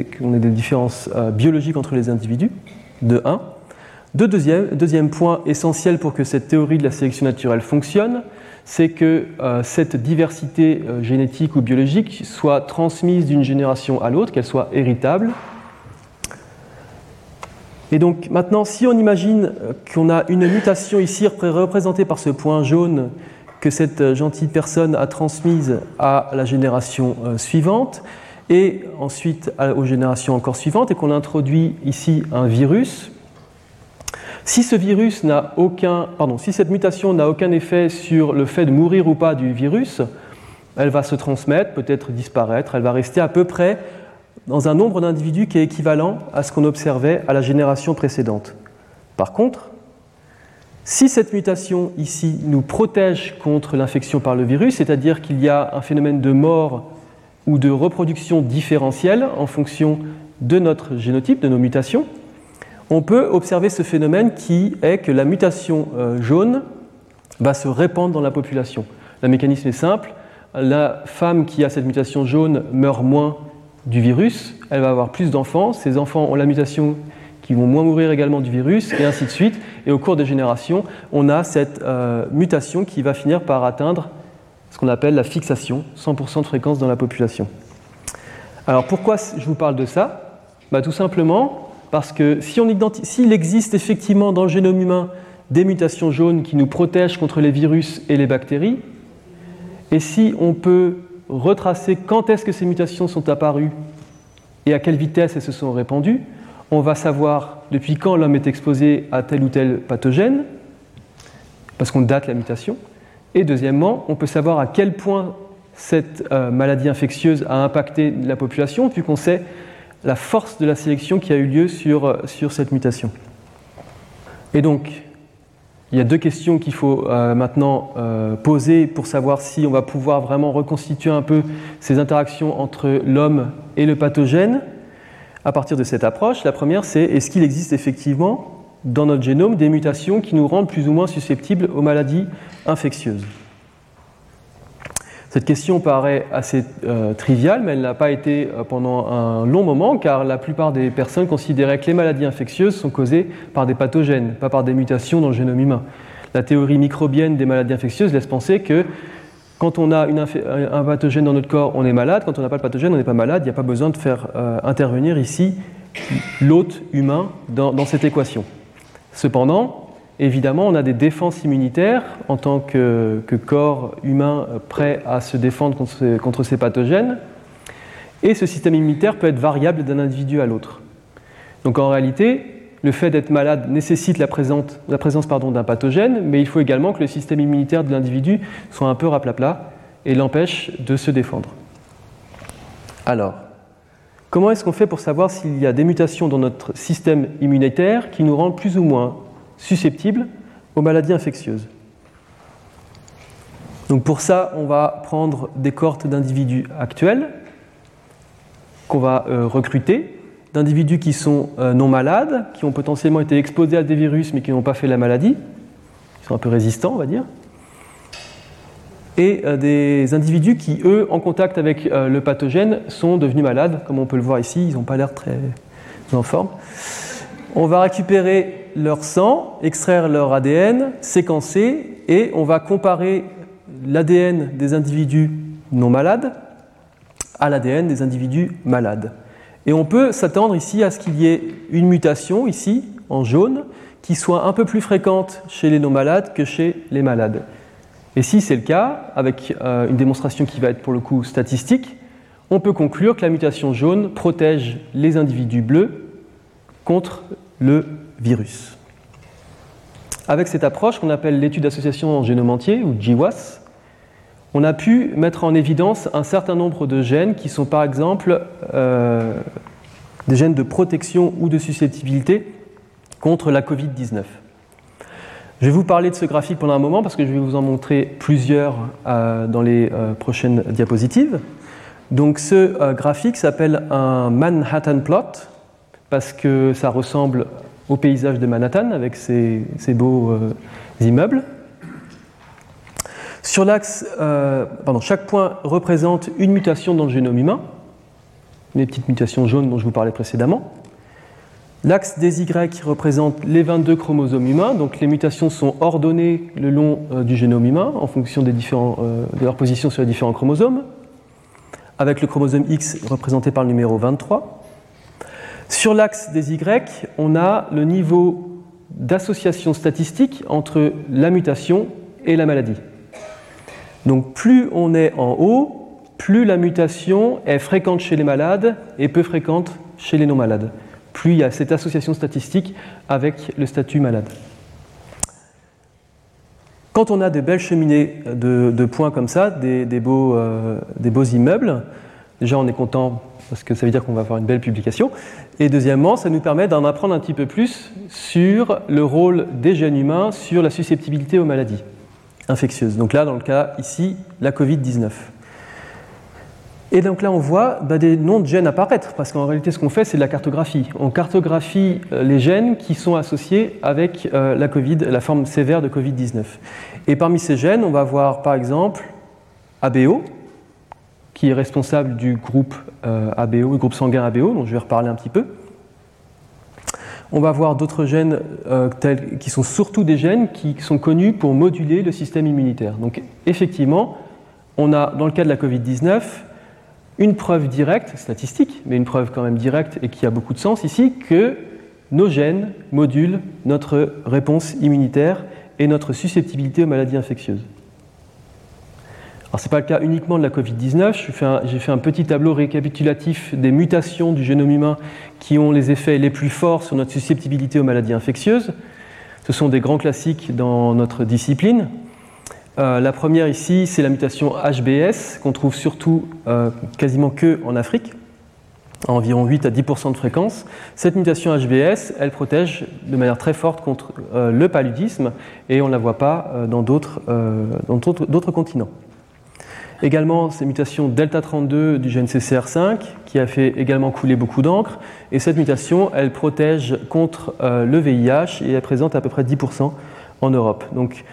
qu'on ait des différences euh, biologiques entre les individus, de 1. De deuxième, deuxième point essentiel pour que cette théorie de la sélection naturelle fonctionne, c'est que euh, cette diversité euh, génétique ou biologique soit transmise d'une génération à l'autre, qu'elle soit héritable. Et donc maintenant, si on imagine qu'on a une mutation ici représentée par ce point jaune que cette gentille personne a transmise à la génération suivante et ensuite aux générations encore suivantes et qu'on introduit ici un virus. Si ce virus n'a aucun, pardon, si cette mutation n'a aucun effet sur le fait de mourir ou pas du virus, elle va se transmettre, peut-être disparaître, elle va rester à peu près dans un nombre d'individus qui est équivalent à ce qu'on observait à la génération précédente. Par contre, si cette mutation ici nous protège contre l'infection par le virus, c'est-à-dire qu'il y a un phénomène de mort ou de reproduction différentielle en fonction de notre génotype, de nos mutations, on peut observer ce phénomène qui est que la mutation euh, jaune va se répandre dans la population. Le mécanisme est simple, la femme qui a cette mutation jaune meurt moins du virus, elle va avoir plus d'enfants, ces enfants ont la mutation qui vont moins mourir également du virus, et ainsi de suite. Et au cours des générations, on a cette euh, mutation qui va finir par atteindre ce qu'on appelle la fixation, 100% de fréquence dans la population. Alors pourquoi je vous parle de ça? Bah, Tout simplement parce que s'il existe effectivement dans le génome humain des mutations jaunes qui nous protègent contre les virus et les bactéries, et si on peut retracer quand est-ce que ces mutations sont apparues et à quelle vitesse elles se sont répandues, on va savoir depuis quand l'homme est exposé à tel ou tel pathogène, parce qu'on date la mutation. Et deuxièmement, on peut savoir à quel point cette euh, maladie infectieuse a impacté la population, puisqu'on sait la force de la sélection qui a eu lieu sur, euh, sur cette mutation. Et donc, il y a deux questions qu'il faut euh, maintenant poser pour savoir si on va pouvoir vraiment reconstituer un peu ces interactions entre l'homme et le pathogène à partir de cette approche. La première, c'est est-ce qu'il existe effectivement dans notre génome des mutations qui nous rendent plus ou moins susceptibles aux maladies infectieuses cette question paraît assez euh, triviale, mais elle n'a pas été euh, pendant un long moment, car la plupart des personnes considéraient que les maladies infectieuses sont causées par des pathogènes, pas par des mutations dans le génome humain. La théorie microbienne des maladies infectieuses laisse penser que quand on a un pathogène dans notre corps, on est malade, quand on n'a pas de pathogène, on n'est pas malade, il n'y a pas besoin de faire euh, intervenir ici l'hôte humain dans cette équation. Cependant, Évidemment, on a des défenses immunitaires en tant que, corps humain prêt à se défendre contre, ces pathogènes. Et ce système immunitaire peut être variable d'un individu à l'autre. Donc en réalité, le fait d'être malade nécessite la, présence, d'un pathogène, mais il faut également que le système immunitaire de l'individu soit un peu raplapla et l'empêche de se défendre. Alors, comment est-ce qu'on fait pour savoir s'il y a des mutations dans notre système immunitaire qui nous rendent plus ou moins susceptibles aux maladies infectieuses? Donc pour ça, on va prendre des cohortes d'individus actuels qu'on va euh, recruter, d'individus qui sont euh, non malades, qui ont potentiellement été exposés à des virus mais qui n'ont pas fait la maladie, qui sont un peu résistants, on va dire, et euh, des individus qui, eux, en contact avec le pathogène, sont devenus malades, comme on peut le voir ici, ils n'ont pas l'air très en forme. On va récupérer leur sang, extraire leur ADN, séquencer, et on va comparer l'ADN des individus non malades à l'ADN des individus malades. Et on peut s'attendre ici à ce qu'il y ait une mutation, ici, en jaune, qui soit un peu plus fréquente chez les non malades que chez les malades. Et si c'est le cas, avec euh, une démonstration qui va être pour le coup statistique, on peut conclure que la mutation jaune protège les individus bleus contre le virus. Avec cette approche qu'on appelle l'étude d'association en génome entier, ou GWAS, on a pu mettre en évidence un certain nombre de gènes qui sont par exemple euh, des gènes de protection ou de susceptibilité contre la Covid-19. Je vais vous parler de ce graphique pendant un moment parce que je vais vous en montrer plusieurs euh, dans les euh, prochaines diapositives. Donc ce graphique s'appelle un Manhattan plot parce que ça ressemble au paysage de Manhattan avec ces, beaux euh, immeubles. Sur l'axe, euh, chaque point représente une mutation dans le génome humain, les petites mutations jaunes dont je vous parlais précédemment. L'axe des Y représente les 22 chromosomes humains, donc les mutations sont ordonnées le long euh, du génome humain en fonction différents, de leur position sur les différents chromosomes, avec le chromosome X représenté par le numéro 23. Sur l'axe des Y, on a le niveau d'association statistique entre la mutation et la maladie. Donc plus on est en haut, plus la mutation est fréquente chez les malades et peu fréquente chez les non-malades. Plus il y a cette association statistique avec le statut malade. Quand on a des belles cheminées de, points comme ça, des, beaux, euh, des beaux immeubles, déjà on est content parce que ça veut dire qu'on va avoir une belle publication. Et deuxièmement, ça nous permet d'en apprendre un petit peu plus sur le rôle des gènes humains sur la susceptibilité aux maladies infectieuses. Donc là, dans le cas ici, la Covid-19. Et donc là, on voit bah, des noms de gènes apparaître, parce qu'en réalité, ce qu'on fait, c'est de la cartographie. On cartographie euh, les gènes qui sont associés avec euh, la COVID, la forme sévère de Covid-19. Et parmi ces gènes, on va voir par exemple ABO, qui est responsable du groupe euh, ABO, du groupe sanguin ABO, dont je vais reparler un petit peu. On va voir d'autres gènes qui sont surtout des gènes qui sont connus pour moduler le système immunitaire. Donc effectivement, on a dans le cas de la Covid-19 une preuve directe, statistique, mais une preuve quand même directe et qui a beaucoup de sens ici, que nos gènes modulent notre réponse immunitaire et notre susceptibilité aux maladies infectieuses. Alors, ce n'est pas le cas uniquement de la Covid-19. J'ai fait, un petit tableau récapitulatif des mutations du génome humain qui ont les effets les plus forts sur notre susceptibilité aux maladies infectieuses. Ce sont des grands classiques dans notre discipline. Euh, la première ici, c'est la mutation HBS, qu'on trouve surtout euh, quasiment que en Afrique, à environ 8 à 10% de fréquence. Cette mutation HBS, elle protège de manière très forte contre euh, le paludisme et on ne la voit pas dans d'autres continents. Également, ces mutations delta 32 du gène CCR5 qui a fait également couler beaucoup d'encre. Et cette mutation, elle protège contre le VIH et est présente à peu près 10% en Europe. Donc,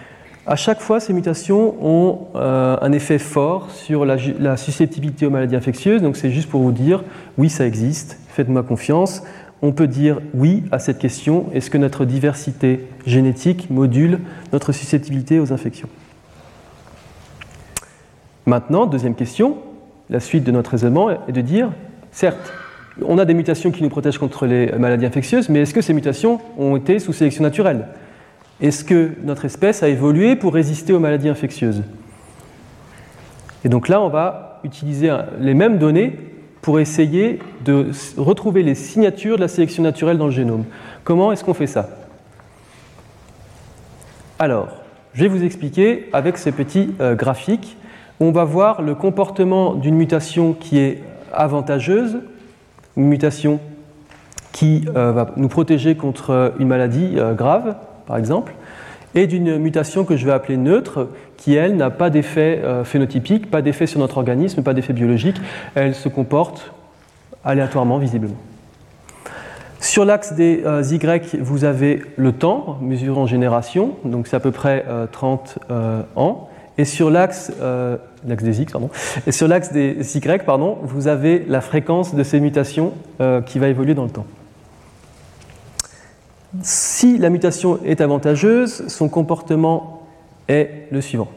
à chaque fois, ces mutations ont euh, un effet fort sur la, la, susceptibilité aux maladies infectieuses. Donc, c'est juste pour vous dire, oui, ça existe, faites-moi confiance. On peut dire oui à cette question. Est-ce que notre diversité génétique module notre susceptibilité aux infections? Maintenant, deuxième question, la suite de notre raisonnement est de dire, certes, on a des mutations qui nous protègent contre les maladies infectieuses, mais est-ce que ces mutations ont été sous sélection naturelle? Est-ce que notre espèce a évolué pour résister aux maladies infectieuses Et donc là, on va utiliser les mêmes données pour essayer de retrouver les signatures de la sélection naturelle dans le génome. Comment est-ce qu'on fait ça Alors, je vais vous expliquer avec ces petits euh, graphiques on va voir le comportement d'une mutation qui est avantageuse, une mutation qui euh, va nous protéger contre une maladie euh, grave, par exemple, et d'une mutation que je vais appeler neutre, qui, elle, n'a pas d'effet euh, phénotypique, pas d'effet sur notre organisme, pas d'effet biologique, elle se comporte aléatoirement, visiblement. Sur l'axe des Y, vous avez le temps, mesuré en génération, donc c'est à peu près 30 ans. Et sur l'axe euh, des X, pardon, et sur l'axe des Y, pardon, vous avez la fréquence de ces mutations euh, qui va évoluer dans le temps. Si la mutation est avantageuse, son comportement est le suivant.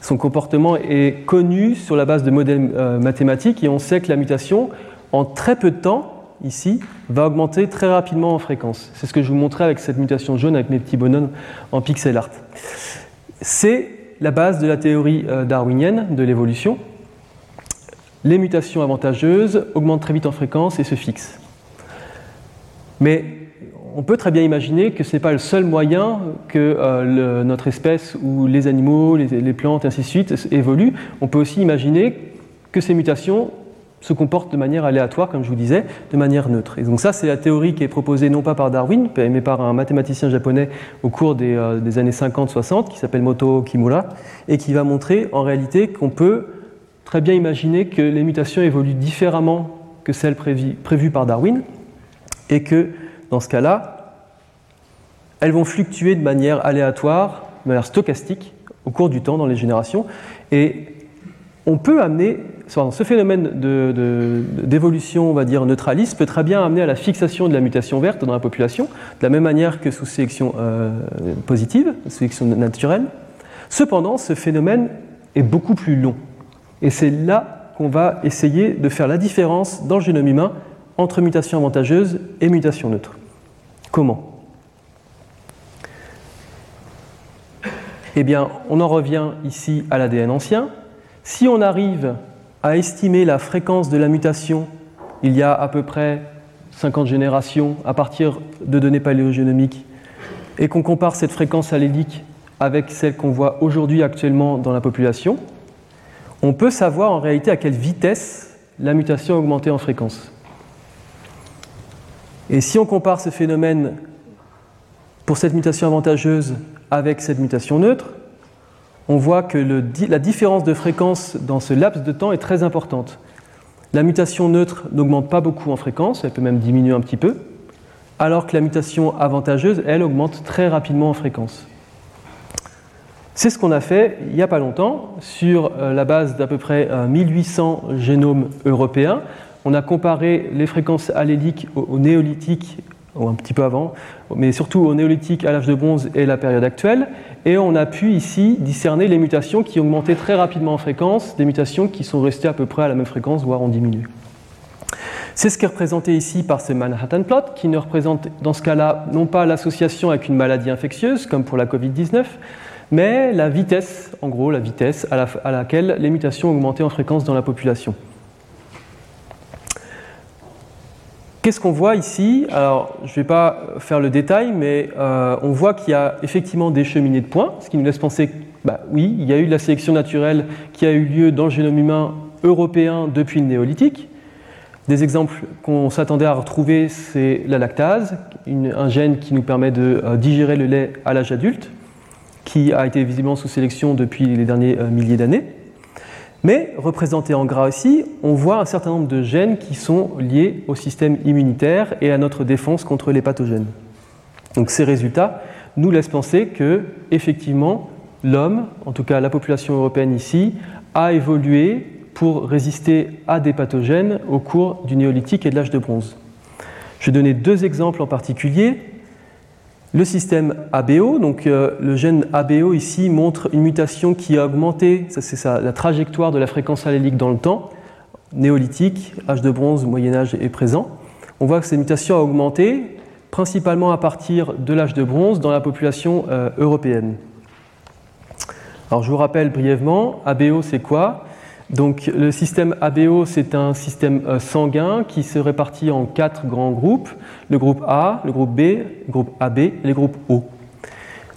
Son comportement est connu sur la base de modèles euh, mathématiques et on sait que la mutation, en très peu de temps, ici, va augmenter très rapidement en fréquence. C'est ce que je vous montrais avec cette mutation jaune avec mes petits bonhommes en pixel art. C'est la base de la théorie euh, darwinienne de l'évolution. Les mutations avantageuses augmentent très vite en fréquence et se fixent. Mais on peut très bien imaginer que ce n'est pas le seul moyen que euh, notre espèce ou les animaux, les, les plantes, ainsi de suite, évoluent. On peut aussi imaginer que ces mutations se comporte de manière aléatoire, comme je vous disais, de manière neutre. Et donc ça, c'est la théorie qui est proposée non pas par Darwin, mais par un mathématicien japonais au cours des, euh, années 50-60, qui s'appelle Moto Kimura, et qui va montrer en réalité qu'on peut très bien imaginer que les mutations évoluent différemment que celles prévues par Darwin, et que dans ce cas-là, elles vont fluctuer de manière aléatoire, de manière stochastique, au cours du temps dans les générations, et on peut amener ce phénomène d'évolution, on va dire, neutraliste peut très bien amener à la fixation de la mutation verte dans la population, de la même manière que sous sélection euh, positive, sélection naturelle. Cependant, ce phénomène est beaucoup plus long. Et c'est là qu'on va essayer de faire la différence dans le génome humain entre mutation avantageuse et mutation neutre. Comment Eh bien, on en revient ici à l'ADN ancien. Si on arrive à estimer la fréquence de la mutation il y a à peu près 50 générations à partir de données paléogénomiques et qu'on compare cette fréquence allélique avec celle qu'on voit aujourd'hui actuellement dans la population, on peut savoir en réalité à quelle vitesse la mutation a augmenté en fréquence. Et si on compare ce phénomène pour cette mutation avantageuse avec cette mutation neutre, on voit que la différence de fréquence dans ce laps de temps est très importante. La mutation neutre n'augmente pas beaucoup en fréquence, elle peut même diminuer un petit peu, alors que la mutation avantageuse, elle, augmente très rapidement en fréquence. C'est ce qu'on a fait il n'y a pas longtemps sur euh, la base d'à peu près 1800 euh, génomes européens. On a comparé les fréquences alléliques au néolithique ou un petit peu avant, mais surtout au néolithique, à l'âge de bronze et la période actuelle. Et on a pu ici discerner les mutations qui augmentaient très rapidement en fréquence, des mutations qui sont restées à peu près à la même fréquence, voire ont diminué. C'est ce qui est représenté ici par ce Manhattan plot, qui ne représente dans ce cas-là non pas l'association avec une maladie infectieuse, comme pour la Covid-19, mais la vitesse, en gros, la vitesse à, laquelle les mutations augmentaient en fréquence dans la population. Qu'est-ce qu'on voit ici? Alors, je ne vais pas faire le détail, mais euh, on voit qu'il y a effectivement des cheminées de points, ce qui nous laisse penser, bah, oui, il y a eu de la sélection naturelle qui a eu lieu dans le génome humain européen depuis le néolithique. Des exemples qu'on s'attendait à retrouver, c'est la lactase, un gène qui nous permet de euh, digérer le lait à l'âge adulte, qui a été visiblement sous sélection depuis les derniers euh, milliers d'années. Mais représenté en gras ici, on voit un certain nombre de gènes qui sont liés au système immunitaire et à notre défense contre les pathogènes. Donc ces résultats nous laissent penser que effectivement l'homme, en tout cas la population européenne ici, a évolué pour résister à des pathogènes au cours du néolithique et de l'âge de bronze. Je vais donner deux exemples en particulier. Le système ABO, donc euh, le gène ABO ici montre une mutation qui a augmenté, ça c'est la trajectoire de la fréquence allélique dans le temps, néolithique, âge de bronze, Moyen Âge est présent. On voit que cette mutation a augmenté principalement à partir de l'âge de bronze dans la population euh, européenne. Alors je vous rappelle brièvement, ABO c'est quoi? Donc le système ABO, c'est un système euh, sanguin qui se répartit en quatre grands groupes, le groupe A, le groupe B, le groupe AB et le groupe O.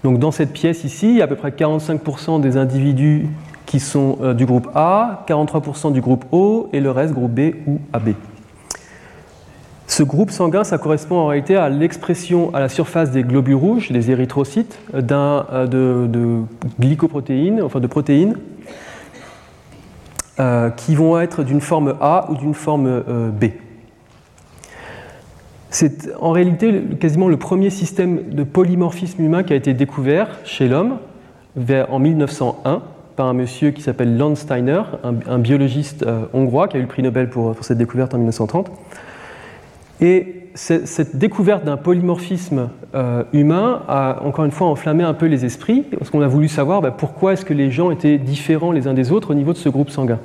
Donc dans cette pièce ici, il y a à peu près 45% des individus qui sont euh, du groupe A, 43% du groupe O et le reste groupe B ou AB. Ce groupe sanguin, ça correspond en réalité à l'expression à la surface des globules rouges, des érythrocytes, d'un, euh, de, de glycoprotéines, enfin de protéines euh, qui vont être d'une forme A ou d'une forme euh, B. C'est en réalité quasiment le premier système de polymorphisme humain qui a été découvert chez l'homme en 1901 par un monsieur qui s'appelle Landsteiner, un, biologiste euh, hongrois qui a eu le prix Nobel pour, cette découverte en 1930. Et cette découverte d'un polymorphisme humain a encore une fois enflammé un peu les esprits, parce qu'on a voulu savoir bah, pourquoi est-ce que les gens étaient différents les uns des autres au niveau de ce groupe sanguin.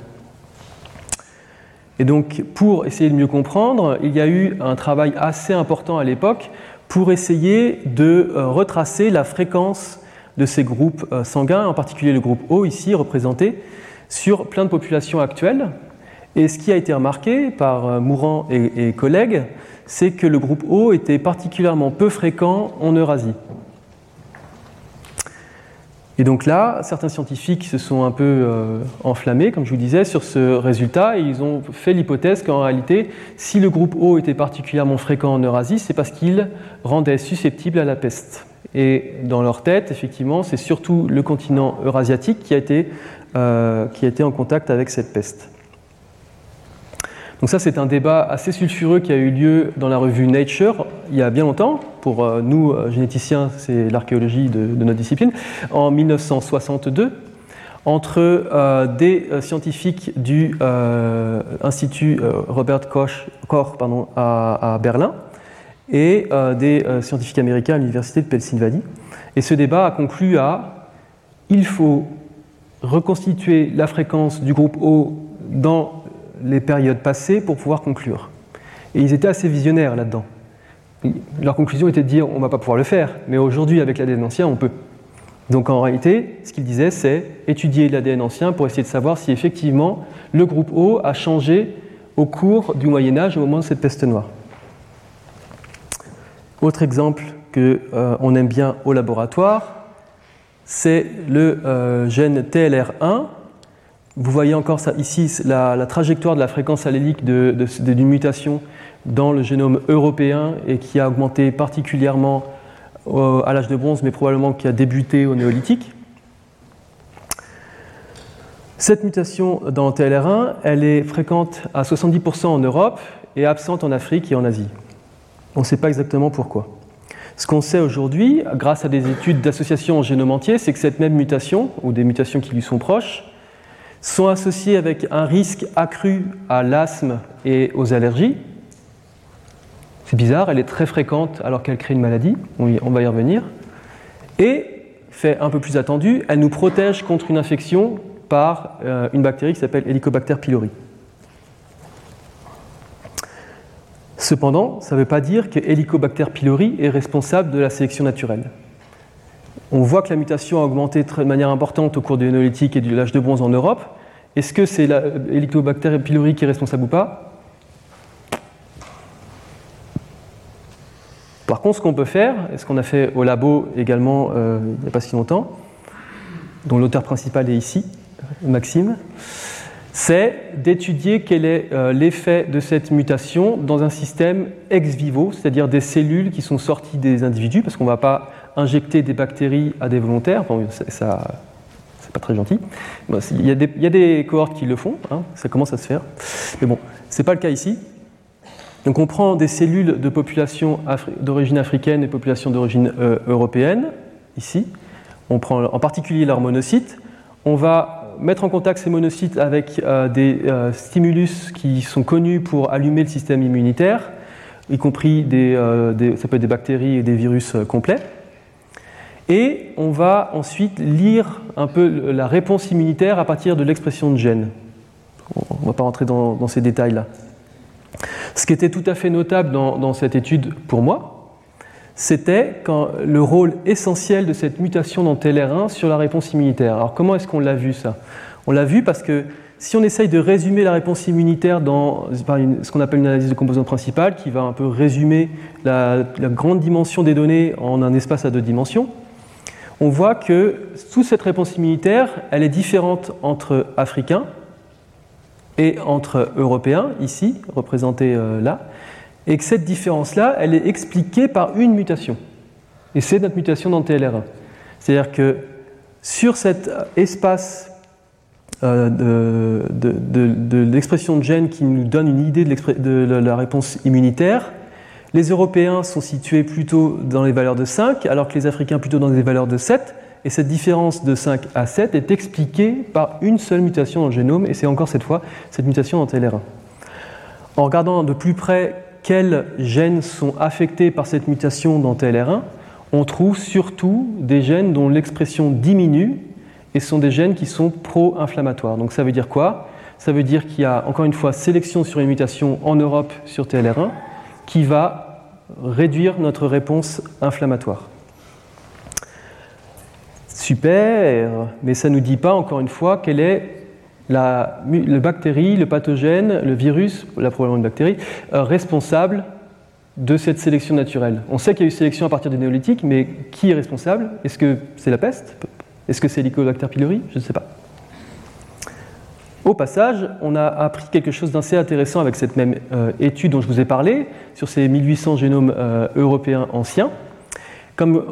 Et donc, pour essayer de mieux comprendre, il y a eu un travail assez important à l'époque pour essayer de euh, retracer la fréquence de ces groupes euh, sanguins, en particulier le groupe O ici représenté, sur plein de populations actuelles. Et ce qui a été remarqué par euh, Mourant et collègues, c'est que le groupe O était particulièrement peu fréquent en Eurasie. Et donc là, certains scientifiques se sont un peu euh, enflammés, comme je vous disais, sur ce résultat, et ils ont fait l'hypothèse qu'en réalité, si le groupe O était particulièrement fréquent en Eurasie, c'est parce qu'il rendait susceptible à la peste. Et dans leur tête, effectivement, c'est surtout le continent eurasiatique qui a été, euh, qui a été en contact avec cette peste. Donc ça, c'est un débat assez sulfureux qui a eu lieu dans la revue Nature il y a bien longtemps. Pour euh, nous, euh, généticiens, c'est l'archéologie de, notre discipline. En 1962, entre euh, des scientifiques du Institut Robert Koch, pardon, à, Berlin et des scientifiques américains à l'Université de Pennsylvanie. Et ce débat a conclu à il faut reconstituer la fréquence du groupe O dans les périodes passées pour pouvoir conclure. Et ils étaient assez visionnaires là-dedans. Leur conclusion était de dire on ne va pas pouvoir le faire, mais aujourd'hui, avec l'ADN ancien, on peut. Donc en réalité, ce qu'il disait, c'est étudier l'ADN ancien pour essayer de savoir si effectivement le groupe O a changé au cours du Moyen Âge au moment de cette peste noire. Autre exemple qu'on euh, aime bien au laboratoire, c'est le euh, gène TLR1. Vous voyez encore ça ici, la, trajectoire de la fréquence allélique d'une mutation dans le génome européen et qui a augmenté particulièrement à l'âge de bronze, mais probablement qui a débuté au néolithique. Cette mutation dans TLR1, elle est fréquente à 70% en Europe et absente en Afrique et en Asie. On ne sait pas exactement pourquoi. Ce qu'on sait aujourd'hui, grâce à des études d'association en génome entier, c'est que cette même mutation, ou des mutations qui lui sont proches, sont associées avec un risque accru à l'asthme et aux allergies, c'est bizarre, elle est très fréquente alors qu'elle crée une maladie, on va y revenir. Et, fait un peu plus attendu, elle nous protège contre une infection par euh, une bactérie qui s'appelle Helicobacter pylori. Cependant, ça ne veut pas dire que Helicobacter pylori est responsable de la sélection naturelle. On voit que la mutation a augmenté de manière importante au cours du néolithique et de l'âge de bronze en Europe. Est-ce que c'est Helicobacter pylori qui est responsable ou pas? Par contre, ce qu'on peut faire, et ce qu'on a fait au labo également euh, il n'y a pas si longtemps, dont l'auteur principal est ici, Maxime, c'est d'étudier quel est euh, l'effet de cette mutation dans un système ex vivo, c'est-à-dire des cellules qui sont sorties des individus, parce qu'on ne va pas injecter des bactéries à des volontaires, ça, c'est pas très gentil. il, y a des, cohortes qui le font, hein, ça commence à se faire, mais bon, c'est pas le cas ici. Donc on prend des cellules de population d'origine africaine et population d'origine euh, européenne, ici. On prend en particulier leurs monocytes. On va mettre en contact ces monocytes avec euh, des euh, stimulus qui sont connus pour allumer le système immunitaire, y compris des, ça peut être des bactéries et des virus complets. Et on va ensuite lire un peu la réponse immunitaire à partir de l'expression de gènes. On ne va pas rentrer dans ces détails-là. Ce qui était tout à fait notable dans, cette étude pour moi, c'était le rôle essentiel de cette mutation dans TLR1 sur la réponse immunitaire. Alors comment est-ce qu'on l'a vu ça? On l'a vu parce que si on essaye de résumer la réponse immunitaire dans ce qu'on appelle une analyse de composante principale, qui va un peu résumer la, la, grande dimension des données en un espace à deux dimensions, on voit que toute cette réponse immunitaire, elle est différente entre Africains, et entre Européens, ici, représentés euh, là, et que cette différence-là, elle est expliquée par une mutation. Et c'est notre mutation dans TLR1. C'est-à-dire que sur cet espace euh, de, l'expression de gènes qui nous donne une idée de, la réponse immunitaire, les Européens sont situés plutôt dans les valeurs de 5, alors que les Africains plutôt dans des valeurs de 7, et cette différence de 5 à 7 est expliquée par une seule mutation dans le génome, et c'est encore cette fois cette mutation dans TLR1. En regardant de plus près quels gènes sont affectés par cette mutation dans TLR1, on trouve surtout des gènes dont l'expression diminue, et sont des gènes qui sont pro-inflammatoires. Donc ça veut dire quoi? Ça veut dire qu'il y a encore une fois sélection sur une mutation en Europe sur TLR1 qui va réduire notre réponse inflammatoire. Super, mais ça ne nous dit pas encore une fois quelle est la, bactérie, le pathogène, le virus, la probablement une bactérie, euh, responsable de cette sélection naturelle. On sait qu'il y a eu sélection à partir du néolithique, mais qui est responsable? Est-ce que c'est la peste? Est-ce que c'est l'Helicobacter pylori? Je ne sais pas. Au passage, on a appris quelque chose d'assez intéressant avec cette même euh, étude dont je vous ai parlé, sur ces 1800 génomes euh, européens anciens. Comme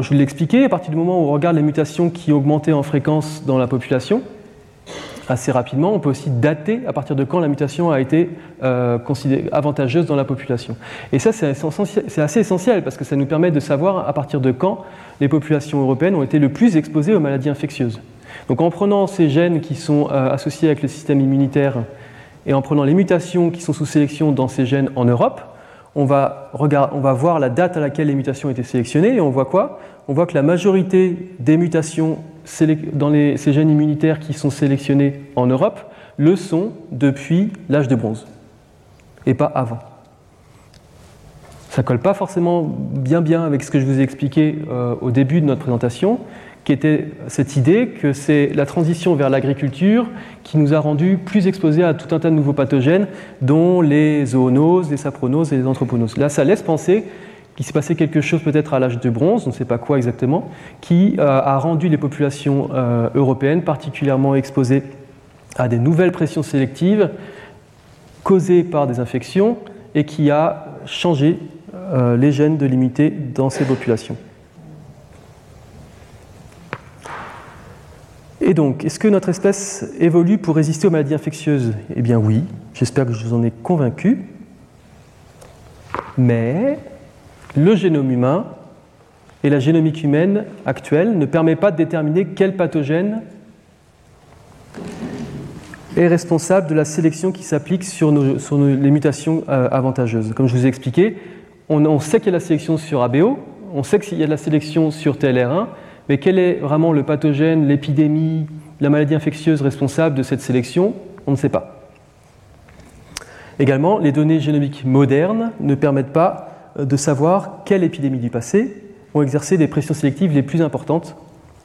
je vous l'ai expliqué, à partir du moment où on regarde les mutations qui augmentaient en fréquence dans la population, assez rapidement, on peut aussi dater à partir de quand la mutation a été euh, avantageuse dans la population. Et ça, c'est assez essentiel parce que ça nous permet de savoir à partir de quand les populations européennes ont été le plus exposées aux maladies infectieuses. Donc en prenant ces gènes qui sont euh, associés avec le système immunitaire et en prenant les mutations qui sont sous sélection dans ces gènes en Europe, on va, voir la date à laquelle les mutations ont été sélectionnées et on voit quoi? On voit que la majorité des mutations dans ces gènes immunitaires qui sont sélectionnés en Europe le sont depuis l'âge de bronze et pas avant. Ça colle pas forcément bien bien avec ce que je vous ai expliqué euh, au début de notre présentation, qui était cette idée que c'est la transition vers l'agriculture qui nous a rendus plus exposés à tout un tas de nouveaux pathogènes, dont les zoonoses, les sapronoses et les anthroponoses. Là, ça laisse penser qu'il s'est passé quelque chose peut-être à l'âge de bronze, on ne sait pas quoi exactement, qui euh, a rendu les populations euh, européennes particulièrement exposées à des nouvelles pressions sélectives causées par des infections et qui a changé euh, les gènes de l'immunité dans ces populations. Et donc, est-ce que notre espèce évolue pour résister aux maladies infectieuses? Eh bien oui, j'espère que je vous en ai convaincu. Mais le génome humain et la génomique humaine actuelle ne permet pas de déterminer quel pathogène est responsable de la sélection qui s'applique sur, les mutations euh, avantageuses. Comme je vous ai expliqué, on, sait qu'il y a la sélection sur ABO, on sait qu'il y a de la sélection sur TLR1, mais quel est vraiment le pathogène, l'épidémie, la maladie infectieuse responsable de cette sélection? On ne sait pas. Également, les données génomiques modernes ne permettent pas euh, de savoir quelle épidémie du passé ont exercé les pressions sélectives les plus importantes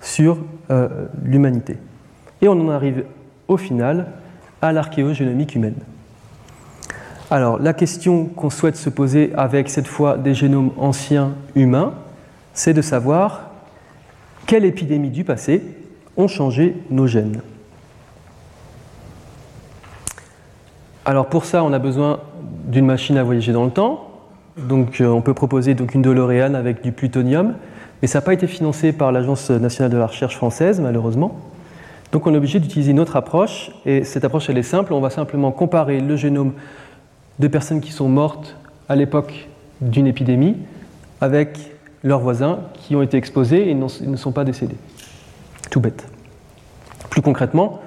sur euh, l'humanité. Et on en arrive au final à l'archéogénomique humaine. Alors la question qu'on souhaite se poser avec cette fois des génomes anciens humains, c'est de savoir quelles épidémies du passé ont changé nos gènes. Alors pour ça, on a besoin d'une machine à voyager dans le temps. Donc euh, on peut proposer donc une DeLorean avec du plutonium, mais ça n'a pas été financé par l'Agence nationale de la recherche française, malheureusement. Donc on est obligé d'utiliser une autre approche, et cette approche elle est simple, on va simplement comparer le génome de personnes qui sont mortes à l'époque d'une épidémie avec leurs voisins qui ont été exposés et ne sont pas décédés. Tout bête. Plus concrètement,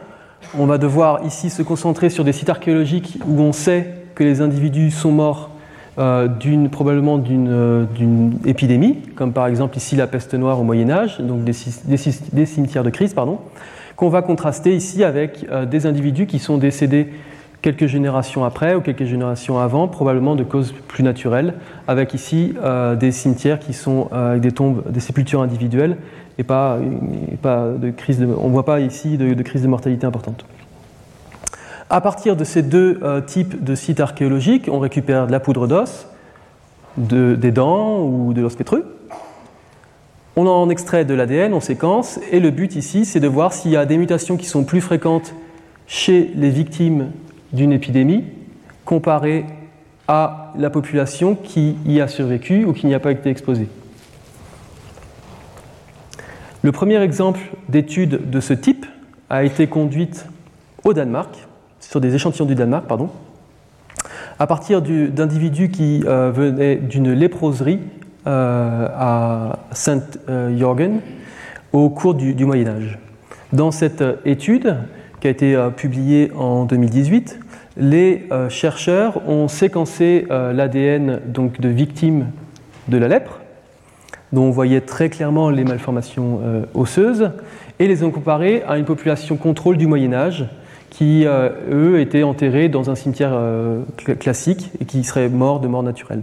on va devoir ici se concentrer sur des sites archéologiques où on sait que les individus sont morts euh, probablement euh, d'une épidémie, comme par exemple ici la peste noire au Moyen Âge, donc des, cimetières de crise, pardon qu'on va contraster ici avec euh, des individus qui sont décédés quelques générations après ou quelques générations avant, probablement de causes plus naturelles, avec ici euh, des cimetières qui sont euh, des tombes, des sépultures individuelles et pas, de crise on ne voit pas ici de, crise de mortalité importante. À partir de ces deux types de sites archéologiques, on récupère de la poudre d'os, de, des dents ou de l'os pétreux, on en extrait de l'ADN, on séquence, et le but ici, c'est de voir s'il y a des mutations qui sont plus fréquentes chez les victimes d'une épidémie comparées à la population qui y a survécu ou qui n'y a pas été exposée. Le premier exemple d'étude de ce type a été conduite au Danemark, sur des échantillons du Danemark, pardon, à partir d'individus qui euh, venaient d'une léproserie euh, à Saint-Jorgen au cours du, Moyen Âge. Dans cette étude, qui a été euh, publiée en 2018, les euh, chercheurs ont séquencé l'ADN donc de victimes de la lèpre, dont on voyait très clairement les malformations osseuses, et les ont comparés à une population contrôle du Moyen Âge, qui, eux, étaient enterrés dans un cimetière classique et qui seraient morts de mort naturelle.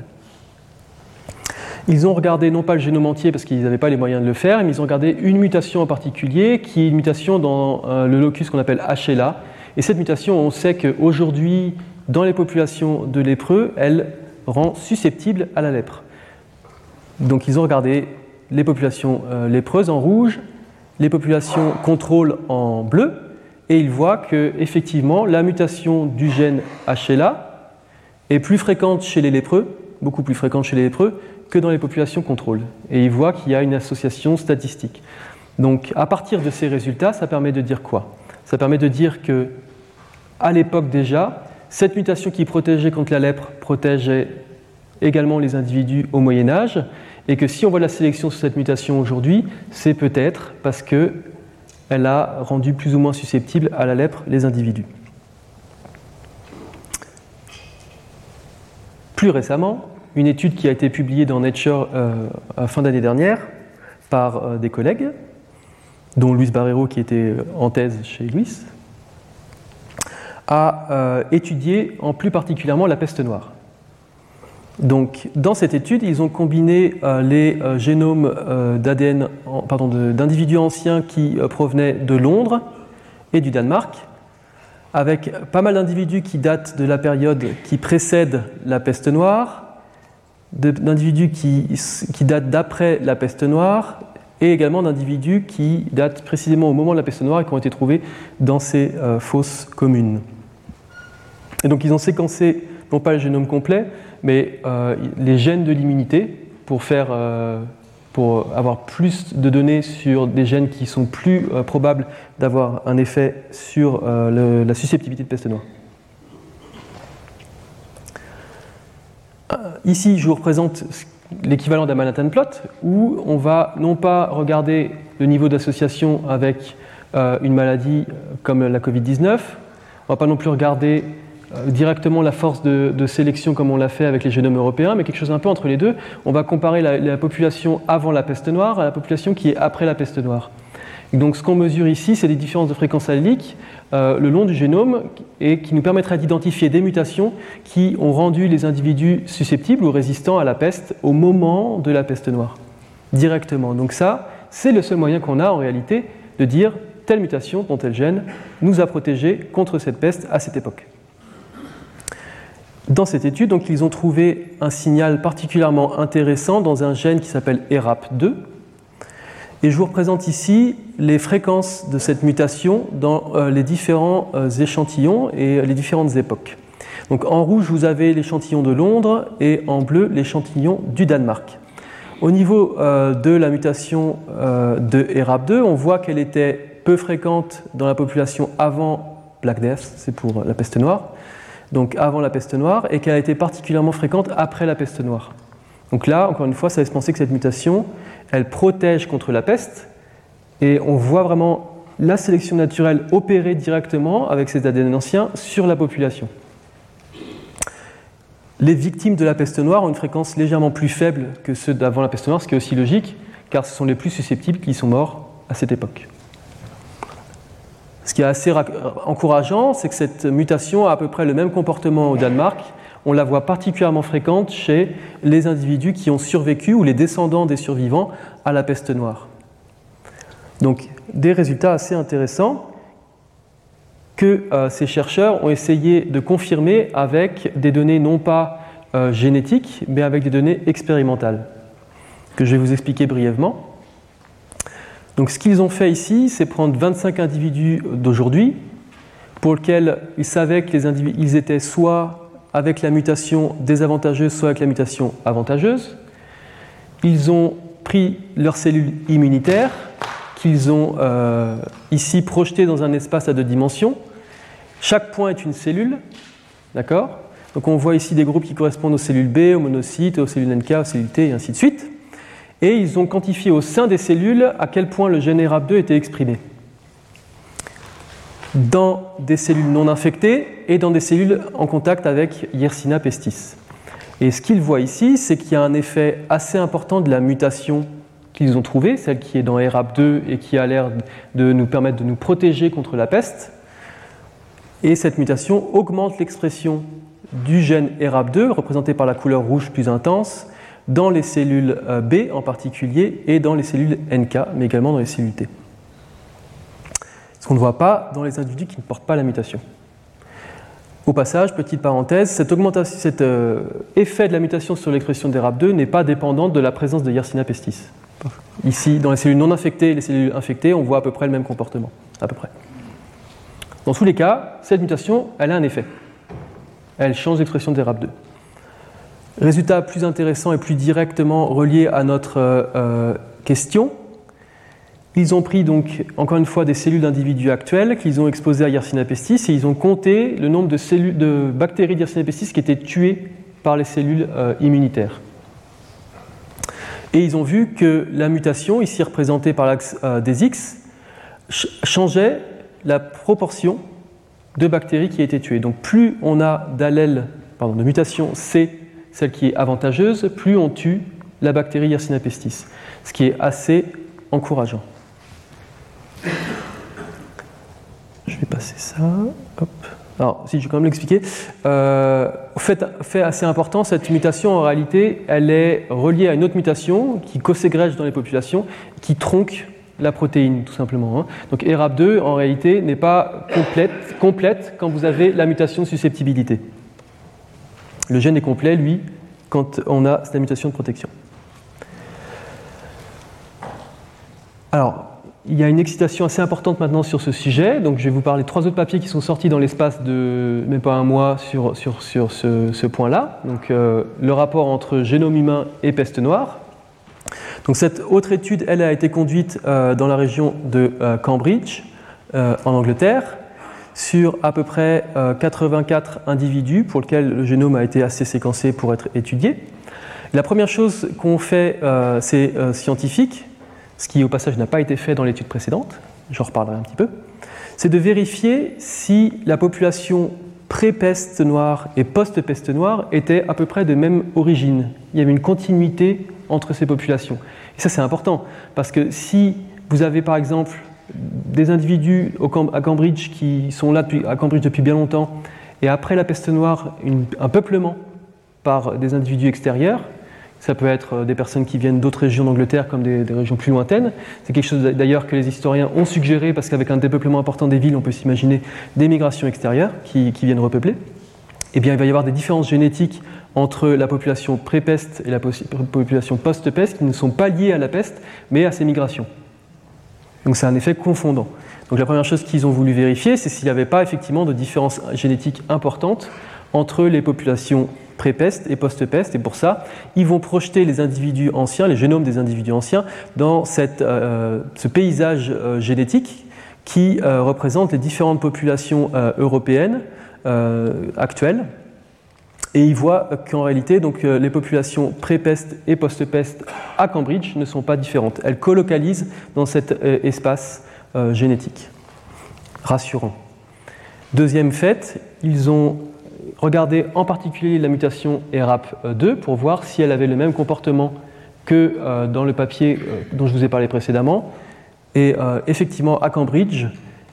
Ils ont regardé non pas le génome entier parce qu'ils n'avaient pas les moyens de le faire, mais ils ont regardé une mutation en particulier qui est une mutation dans euh, le locus qu'on appelle HLA. Et cette mutation, on sait qu'aujourd'hui, dans les populations de lépreux, elle rend susceptible à la lèpre. Donc ils ont regardé les populations euh, lépreuses en rouge, les populations contrôle en bleu, et ils voient que effectivement la mutation du gène HLA est plus fréquente chez les lépreux, beaucoup plus fréquente chez les lépreux, que dans les populations contrôle. Et ils voient qu'il y a une association statistique. Donc à partir de ces résultats, ça permet de dire quoi? Ça permet de dire que à l'époque déjà, cette mutation qui protégeait contre la lèpre protégeait également les individus au Moyen Âge, et que si on voit la sélection sur cette mutation aujourd'hui, c'est peut-être parce qu'elle a rendu plus ou moins susceptibles à la lèpre les individus. Plus récemment, une étude qui a été publiée dans Nature euh, fin d'année dernière par euh, des collègues, dont Luis Barrero qui était euh, en thèse chez Luis, a étudié en plus particulièrement la peste noire. Donc, dans cette étude, ils ont combiné euh, les euh, génomes euh, d'ADN, d'individus anciens qui provenaient de Londres et du Danemark, avec pas mal d'individus qui datent de la période qui précède la peste noire, d'individus qui datent d'après la peste noire, et également d'individus qui datent précisément au moment de la peste noire et qui ont été trouvés dans ces fosses communes. Et donc, ils ont séquencé non pas le génome complet, mais euh, les gènes de l'immunité pour, faire, euh, pour avoir plus de données sur des gènes qui sont plus euh, probables d'avoir un effet sur la susceptibilité de peste noire. Ici, je vous représente l'équivalent d'un Manhattan plot, où on va non pas regarder le niveau d'association avec une maladie comme la Covid-19, on ne va pas non plus regarder directement la force de, sélection comme on l'a fait avec les génomes européens, mais quelque chose un peu entre les deux. On va comparer la, population avant la peste noire à la population qui est après la peste noire. donc ce qu'on mesure ici, c'est les différences de fréquence allique euh, le long du génome et qui nous permettraient d'identifier des mutations qui ont rendu les individus susceptibles ou résistants à la peste au moment de la peste noire, directement. Donc ça, c'est le seul moyen qu'on a en réalité de dire telle mutation dont tel gène nous a protégés contre cette peste à cette époque. Dans cette étude, donc, ils ont trouvé un signal particulièrement intéressant dans un gène qui s'appelle ERAP2. Et je vous représente ici les fréquences de cette mutation dans euh, les différents euh, échantillons et les différentes époques. Donc en rouge, vous avez l'échantillon de Londres et en bleu, l'échantillon du Danemark. Au niveau euh, de la mutation de ERAP2, on voit qu'elle était peu fréquente dans la population avant Black Death, c'est pour la peste noire, donc avant la peste noire, et qu'elle a été particulièrement fréquente après la peste noire. Donc là, encore une fois, ça laisse penser que cette mutation, elle protège contre la peste, et on voit vraiment la sélection naturelle opérer directement avec ces ADN anciens sur la population. Les victimes de la peste noire ont une fréquence légèrement plus faible que ceux d'avant la peste noire, ce qui est aussi logique, car ce sont les plus susceptibles qui sont morts à cette époque. Ce qui est assez encourageant, c'est que cette mutation a à peu près le même comportement au Danemark. On la voit particulièrement fréquente chez les individus qui ont survécu ou les descendants des survivants à la peste noire. Donc des résultats assez intéressants que euh, ces chercheurs ont essayé de confirmer avec des données non pas euh, génétiques, mais avec des données expérimentales, que je vais vous expliquer brièvement. Donc ce qu'ils ont fait ici, c'est prendre 25 individus d'aujourd'hui, pour lesquels ils savaient que les individus ils étaient soit avec la mutation désavantageuse, soit avec la mutation avantageuse. Ils ont pris leurs cellules immunitaires, qu'ils ont euh, ici projetées dans un espace à deux dimensions. Chaque point est une cellule, d'accord? Donc on voit ici des groupes qui correspondent aux cellules B, aux monocytes, aux cellules NK, aux cellules T, et ainsi de suite et ils ont quantifié au sein des cellules à quel point le gène ERAP2 était exprimé dans des cellules non infectées et dans des cellules en contact avec Yersinia pestis. Et ce qu'ils voient ici, c'est qu'il y a un effet assez important de la mutation qu'ils ont trouvée, celle qui est dans ERAP2 et qui a l'air de nous permettre de nous protéger contre la peste. Et cette mutation augmente l'expression du gène ERAP2, représenté par la couleur rouge plus intense, dans les cellules euh, B en particulier et dans les cellules NK, mais également dans les cellules T. Ce qu'on ne voit pas dans les individus qui ne portent pas la mutation. Au passage, petite parenthèse, cet, cet euh, effet de la mutation sur l'expression des RAP2 n'est pas dépendant de la présence de Yersinia pestis. Ici, dans les cellules non infectées et les cellules infectées, on voit à peu près le même comportement. À peu près. Dans tous les cas, cette mutation, elle a un effet. Elle change l'expression des RAP2. Résultat plus intéressant et plus directement relié à notre euh, euh, question, ils ont pris donc encore une fois des cellules d'individus actuels qu'ils ont exposées à Yersinia pestis et ils ont compté le nombre de, bactéries Yersinia pestis qui étaient tuées par les cellules euh, immunitaires. Et ils ont vu que la mutation, ici représentée par l'axe des X, changeait la proportion de bactéries qui étaient tuées. Donc plus on a d'allèles, pardon, de mutations C celle qui est avantageuse, plus on tue la bactérie Yersinia pestis, ce qui est assez encourageant. Je vais passer ça. Alors, si je vais quand même l'expliquer, euh, fait, assez important, cette mutation, en réalité, elle est reliée à une autre mutation qui co-ségrège dans les populations, qui tronque la protéine, tout simplement. Hein. Donc ERAP2, en réalité, n'est pas complète quand vous avez la mutation de susceptibilité. Le gène est complet, lui, quand on a cette mutation de protection. Alors, il y a une excitation assez importante maintenant sur ce sujet. Donc, je vais vous parler de trois autres papiers qui sont sortis dans l'espace de même pas un mois sur, sur, sur ce, point-là. Donc, euh, le rapport entre génome humain et peste noire. Donc, cette autre étude, elle a été conduite euh, dans la région de euh, Cambridge, en Angleterre, sur à peu près 84 individus pour lesquels le génome a été assez séquencé pour être étudié. La première chose qu'on fait, c'est scientifique, ce qui au passage n'a pas été fait dans l'étude précédente, j'en reparlerai un petit peu, c'est de vérifier si la population pré-peste noire et post-peste noire était à peu près de même origine. Il y avait une continuité entre ces populations. Et ça c'est important, parce que si vous avez par exemple des individus à Cambridge qui sont là à Cambridge depuis bien longtemps, et après la peste noire, un peuplement par des individus extérieurs, ça peut être euh, des personnes qui viennent d'autres régions d'Angleterre comme des, régions plus lointaines. C'est quelque chose d'ailleurs que les historiens ont suggéré parce qu'avec un dépeuplement important des villes, on peut s'imaginer des migrations extérieures qui, viennent repeupler. Eh bien, il va y avoir des différences génétiques entre la population pré-peste et la population post-peste qui ne sont pas liées à la peste, mais à ces migrations. Donc c'est un effet confondant. Donc la première chose qu'ils ont voulu vérifier, c'est s'il n'y avait pas effectivement de différences génétiques importantes entre les populations pré-peste et post-peste. Et pour ça, ils vont projeter les individus anciens, les génomes des individus anciens, dans cette, euh, ce paysage euh, génétique qui euh, représente les différentes populations européennes actuelles. Et ils voient qu'en réalité, donc, les populations pré-peste et post-peste à Cambridge ne sont pas différentes. Elles colocalisent dans cet espace génétique. Rassurant. Deuxième fait, ils ont Regardez en particulier la mutation ERAP2 pour voir si elle avait le même comportement que euh, dans le papier euh, dont je vous ai parlé précédemment. Et euh, effectivement, à Cambridge,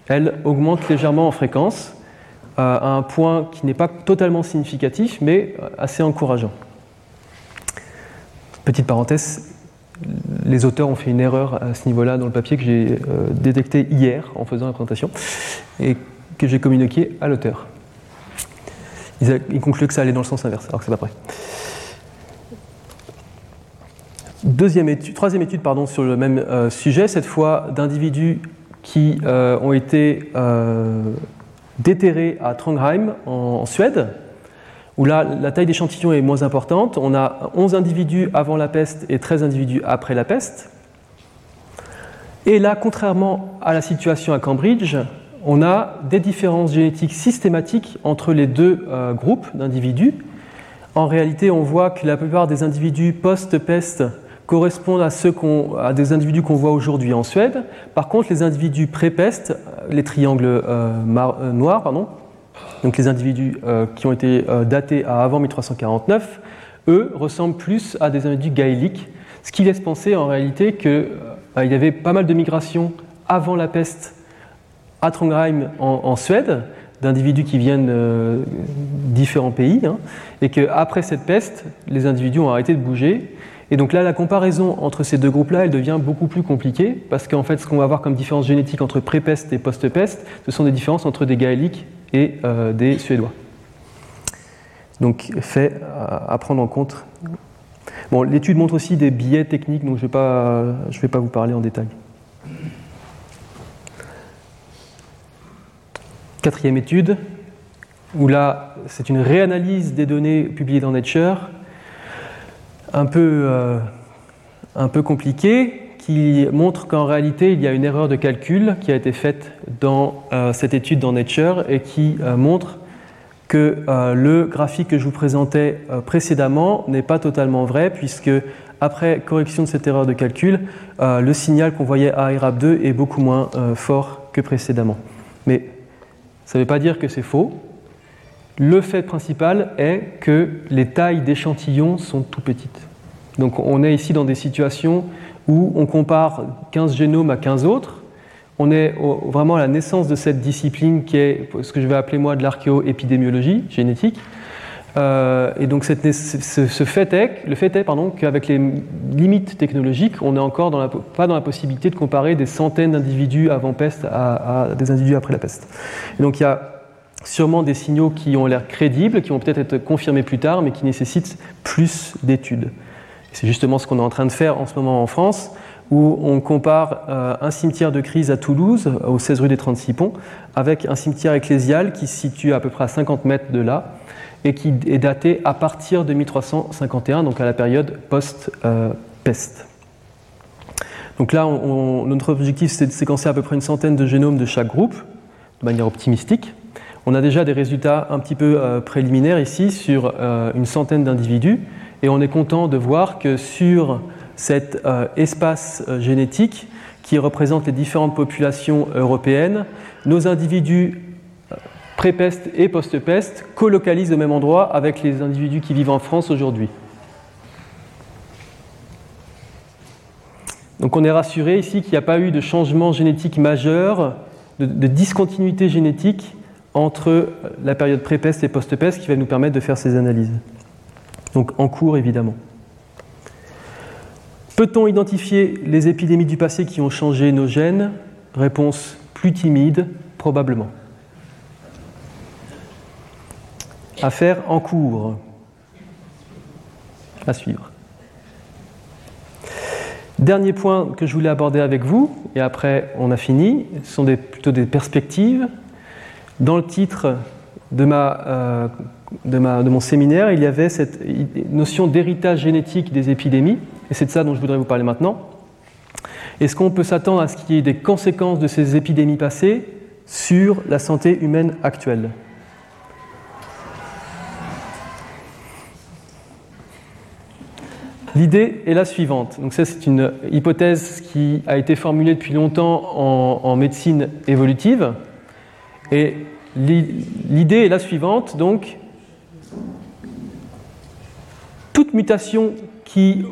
elle augmente légèrement en fréquence à un point qui n'est pas totalement significatif, mais assez encourageant. Petite parenthèse, les auteurs ont fait une erreur à ce niveau-là dans le papier que j'ai détecté hier en faisant la présentation et que j'ai communiqué à l'auteur ils, concluent que ça allait dans le sens inverse, alors que c'est pas vrai. Deuxième étude, troisième étude pardon, sur le même euh, sujet, cette fois d'individus qui euh, ont été euh, déterrés à Trondheim en, Suède, où là la taille d'échantillon est moins importante. On a 11 individus avant la peste et 13 individus après la peste. Et là, contrairement à la situation à Cambridge, on a des différences génétiques systématiques entre les deux euh, groupes d'individus. En réalité, on voit que la plupart des individus post-peste correspondent à, ceux à des individus qu'on voit aujourd'hui en Suède. Par contre, les individus pré-peste, les triangles euh, euh, noirs, pardon, donc les individus qui ont été datés à avant 1349, eux ressemblent plus à des individus gaéliques, ce qui laisse penser en réalité qu'il y avait pas mal de migrations avant la peste à Trondheim en, Suède, d'individus qui viennent de différents pays, hein, et qu'après cette peste, les individus ont arrêté de bouger. Et donc là, la comparaison entre ces deux groupes-là, elle devient beaucoup plus compliquée, parce qu'en fait, ce qu'on va avoir comme différence génétique entre pré-peste et post-peste, ce sont des différences entre des gaéliques et euh, des Suédois. Donc, fait à, prendre en compte. Bon, l'étude montre aussi des biais techniques, donc je ne vais, vais pas vous parler en détail. quatrième étude, où là, c'est une réanalyse des données publiées dans Nature, un peu, euh, un peu compliquée, qui montre qu'en réalité, il y a une erreur de calcul qui a été faite dans euh, cette étude dans Nature et qui euh, montre que le graphique que je vous présentais précédemment n'est pas totalement vrai, puisque après correction de cette erreur de calcul, le signal qu'on voyait à IRAP2 est beaucoup moins fort que précédemment. Mais ça ne veut pas dire que c'est faux. Le fait principal est que les tailles d'échantillons sont tout petites. Donc on est ici dans des situations où on compare 15 génomes à 15 autres, on est vraiment à la naissance de cette discipline qui est ce que je vais appeler moi de l'archéo-épidémiologie génétique. Euh, et donc ce, fait est, le fait est qu'avec les limites technologiques, on n'est encore pas dans la possibilité de comparer des centaines d'individus avant peste à, des individus après la peste. Donc il y a sûrement des signaux qui ont l'air crédibles, qui vont peut-être être confirmés plus tard, mais qui nécessitent plus d'études. C'est justement ce qu'on est en train de faire en ce moment en France où on compare euh, un cimetière de crise à Toulouse, au 16 rue des 36 Ponts, avec un cimetière ecclésial qui se situe à peu près à 50 mètres de là et qui est daté à partir de 1351, donc à la période post-peste. donc là, notre objectif, c'est de séquencer à peu près une centaine de génomes de chaque groupe, de manière optimistique. On a déjà des résultats un petit peu euh, préliminaires ici sur euh, une centaine d'individus, et on est content de voir que sur cet euh, espace génétique qui représente les différentes populations européennes. Nos individus pré-peste et post-peste colocalisent au même endroit avec les individus qui vivent en France aujourd'hui. Donc on est rassuré ici qu'il n'y a pas eu de changement génétique majeur, de discontinuité génétique entre la période pré-peste et post-peste qui va nous permettre de faire ces analyses. Donc en cours évidemment. Peut-on identifier les épidémies du passé qui ont changé nos gènes? Réponse plus timide, probablement. Affaire en cours. À suivre. Dernier point que je voulais aborder avec vous, et après on a fini, ce sont plutôt des perspectives. Dans le titre de, euh, de mon séminaire, il y avait cette notion d'héritage génétique des épidémies. Et c'est de ça dont je voudrais vous parler maintenant. Est-ce qu'on peut s'attendre à ce qu'il y ait des conséquences de ces épidémies passées sur la santé humaine actuelle? L'idée est la suivante. Donc ça, c'est une hypothèse qui a été formulée depuis longtemps en médecine évolutive. Et l'idée est la suivante. Donc, toute mutation qui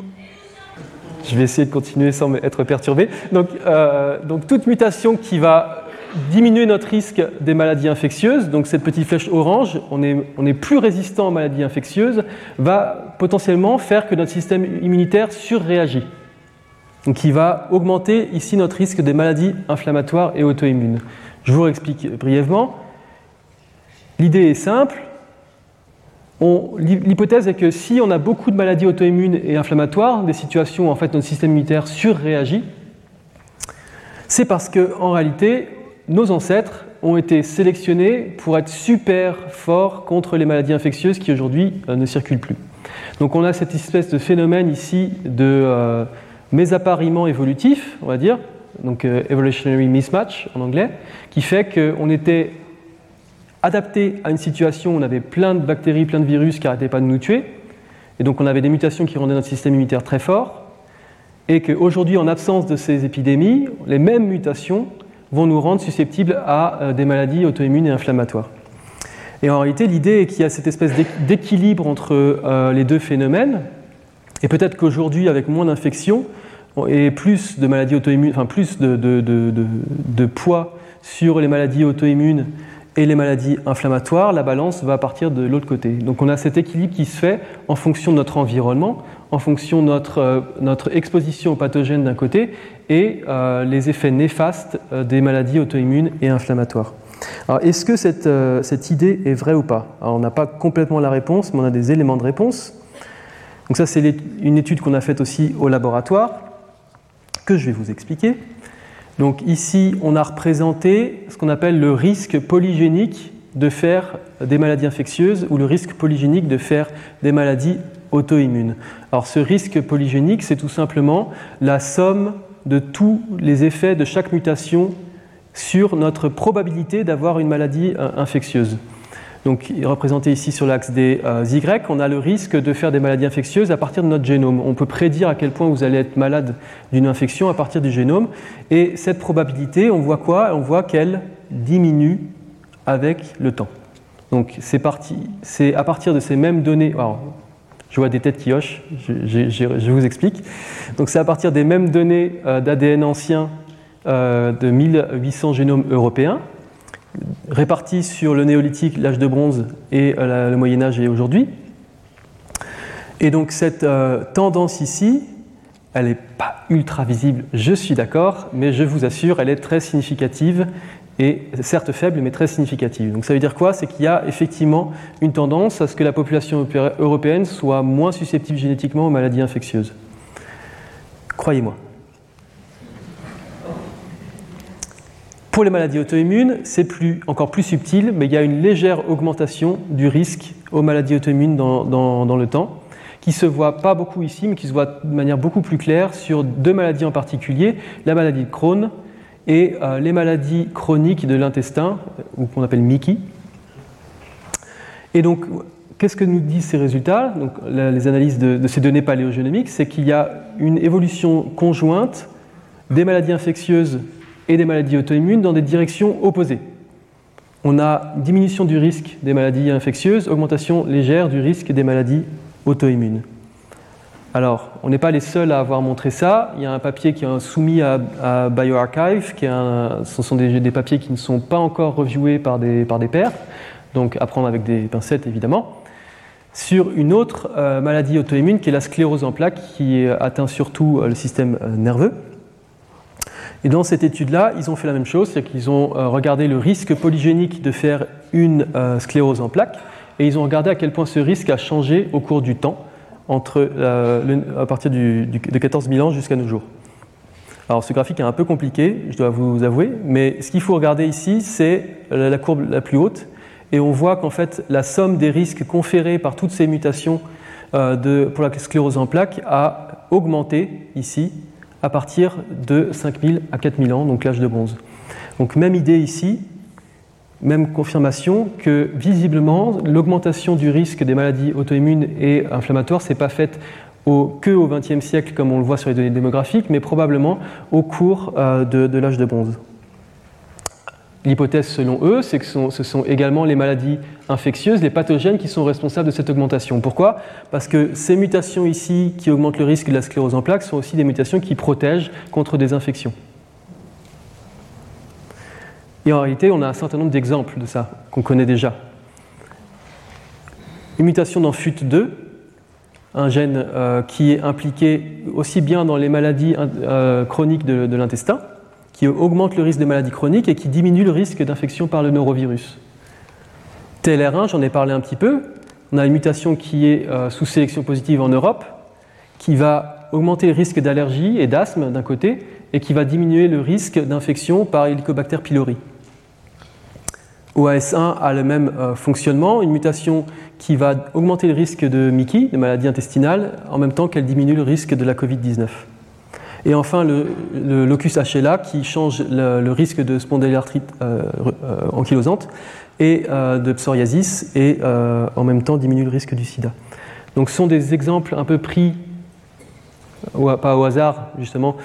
je vais essayer de continuer sans être perturbé. Donc, euh, donc, toute mutation qui va diminuer notre risque des maladies infectieuses, donc cette petite flèche orange, on est, on est plus résistant aux maladies infectieuses, va potentiellement faire que notre système immunitaire surréagit. Donc il va augmenter ici notre risque des maladies inflammatoires et auto-immunes. Je vous explique brièvement. L'idée est simple, L'hypothèse est que si on a beaucoup de maladies auto-immunes et inflammatoires, des situations où en fait notre système immunitaire surréagit, c'est parce que en réalité nos ancêtres ont été sélectionnés pour être super forts contre les maladies infectieuses qui aujourd'hui euh, ne circulent plus. Donc on a cette espèce de phénomène ici de euh, évolutif, on va dire, donc euh, evolutionary mismatch en anglais, qui fait qu'on était adapté à une situation où on avait plein de bactéries, plein de virus qui n'arrêtaient pas de nous tuer, et donc on avait des mutations qui rendaient notre système immunitaire très fort, et qu'aujourd'hui, en absence de ces épidémies, les mêmes mutations vont nous rendre susceptibles à euh, des maladies auto-immunes et inflammatoires. Et en réalité, l'idée est qu'il y a cette espèce d'équilibre entre euh, les deux phénomènes, et peut-être qu'aujourd'hui, avec moins d'infections et plus de maladies auto-immunes, enfin plus de, poids sur les maladies auto-immunes et les maladies inflammatoires, la balance va partir de l'autre côté. Donc on a cet équilibre qui se fait en fonction de notre environnement, en fonction de notre, euh, exposition aux pathogènes d'un côté et euh, les effets néfastes euh, des maladies auto-immunes et inflammatoires. Alors est-ce que cette, idée est vraie ou pas? On n'a pas complètement la réponse, mais on a des éléments de réponse. Donc ça c'est une étude qu'on a faite aussi au laboratoire, que je vais vous expliquer. Donc ici, on a représenté ce qu'on appelle le risque polygénique de faire des maladies infectieuses ou le risque polygénique de faire des maladies auto-immunes. Alors ce risque polygénique, c'est tout simplement la somme de tous les effets de chaque mutation sur notre probabilité d'avoir une maladie euh, infectieuse. Donc, représenté ici sur l'axe des euh, Y, on a le risque de faire des maladies infectieuses à partir de notre génome. On peut prédire à quel point vous allez être malade d'une infection à partir du génome. Et cette probabilité, on voit quoi? On voit qu'elle diminue avec le temps. Donc, c'est parti. C'est à partir de ces mêmes données. Je vois des têtes qui hochent, je, vous explique. Donc, c'est à partir des mêmes données euh, d'ADN ancien de 1800 génomes européens, répartis sur le néolithique, l'âge de bronze et le Moyen Âge et aujourd'hui. Et donc cette tendance ici, elle n'est pas ultra visible, je suis d'accord, mais je vous assure, elle est très significative et certes faible, mais très significative. Donc ça veut dire quoi? C'est qu'il y a effectivement une tendance à ce que la population européenne soit moins susceptible génétiquement aux maladies infectieuses. Croyez-moi. Pour les maladies auto-immunes, c'est plus, encore plus subtil, mais il y a une légère augmentation du risque aux maladies auto-immunes dans, dans le temps qui se voit pas beaucoup ici, mais qui se voit de manière beaucoup plus claire sur deux maladies en particulier, la maladie de Crohn et euh, les maladies chroniques de l'intestin, ou qu'on appelle Mickey. Et donc, qu'est-ce que nous disent ces résultats? Donc, Les analyses de, de ces données paléogénomiques, c'est qu'il y a une évolution conjointe des maladies infectieuses et des maladies auto-immunes dans des directions opposées. On a diminution du risque des maladies infectieuses, augmentation légère du risque des maladies auto-immune. Alors, on n'est pas les seuls à avoir montré ça. Il y a un papier qui est soumis à, BioArchive, qui ce sont des, papiers qui ne sont pas encore reviewés par des, par des pairs, donc à prendre avec des pincettes évidemment, sur une autre euh, maladie auto-immune qui est la sclérose en plaques, qui atteint surtout euh, le système euh, nerveux. Et dans cette étude-là, ils ont fait la même chose, c'est qu'ils ont regardé le risque polygénique de faire une sclérose en plaques et ils ont regardé à quel point ce risque a changé au cours du temps, entre, à partir du, de 14 000 ans jusqu'à nos jours. Alors ce graphique est un peu compliqué, je dois vous avouer, mais ce qu'il faut regarder ici, c'est la courbe la plus haute, et on voit qu'en fait la somme des risques conférés par toutes ces mutations euh, pour la sclérose en plaques a augmenté ici à partir de 5000 à 4000 ans, donc l'âge de bronze. Donc même idée ici, même confirmation que visiblement l'augmentation du risque des maladies auto-immunes et inflammatoires s'est pas faite que au XXe siècle comme on le voit sur les données démographiques, mais probablement au cours euh, de, l'âge de bronze. L'hypothèse selon eux, c'est que ce sont également les maladies infectieuses, les pathogènes qui sont responsables de cette augmentation. Pourquoi? Parce que ces mutations ici qui augmentent le risque de la sclérose en plaques sont aussi des mutations qui protègent contre des infections. Et en réalité, on a un certain nombre d'exemples de ça qu'on connaît déjà. Une mutation dans FUT2, un gène euh, qui est impliqué aussi bien dans les maladies euh, chroniques de, l'intestin, qui augmente le risque de maladies chroniques et qui diminue le risque d'infection par le neurovirus. TLR1, j'en ai parlé un petit peu, on a une mutation qui est euh, sous sélection positive en Europe, qui va augmenter le risque d'allergie et d'asthme d'un côté, et qui va diminuer le risque d'infection par Helicobacter pylori. OAS1 a le même euh, fonctionnement, une mutation qui va augmenter le risque de Mickey, de maladie intestinale, en même temps qu'elle diminue le risque de la Covid-19. Et enfin, le, locus HLA qui change le, risque de spondylarthrite euh, euh, ankylosante et de psoriasis et en même temps diminue le risque du sida. Donc ce sont des exemples un peu pris pas au hasard justement,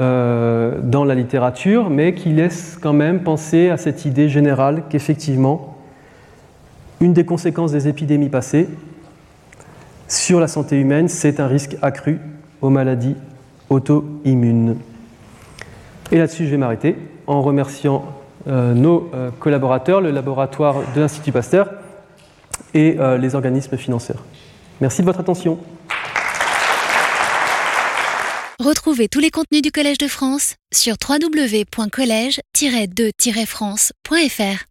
euh, dans la littérature, mais qui laisse quand même penser à cette idée générale qu'effectivement, une des conséquences des épidémies passées sur la santé humaine, c'est un risque accru aux maladies auto-immunes. Et là-dessus, je vais m'arrêter en remerciant euh, nos euh, collaborateurs, le laboratoire de l'Institut Pasteur et les organismes financeurs. Merci de votre attention.
Retrouvez tous les contenus du Collège de France sur www.colège-2-france.fr.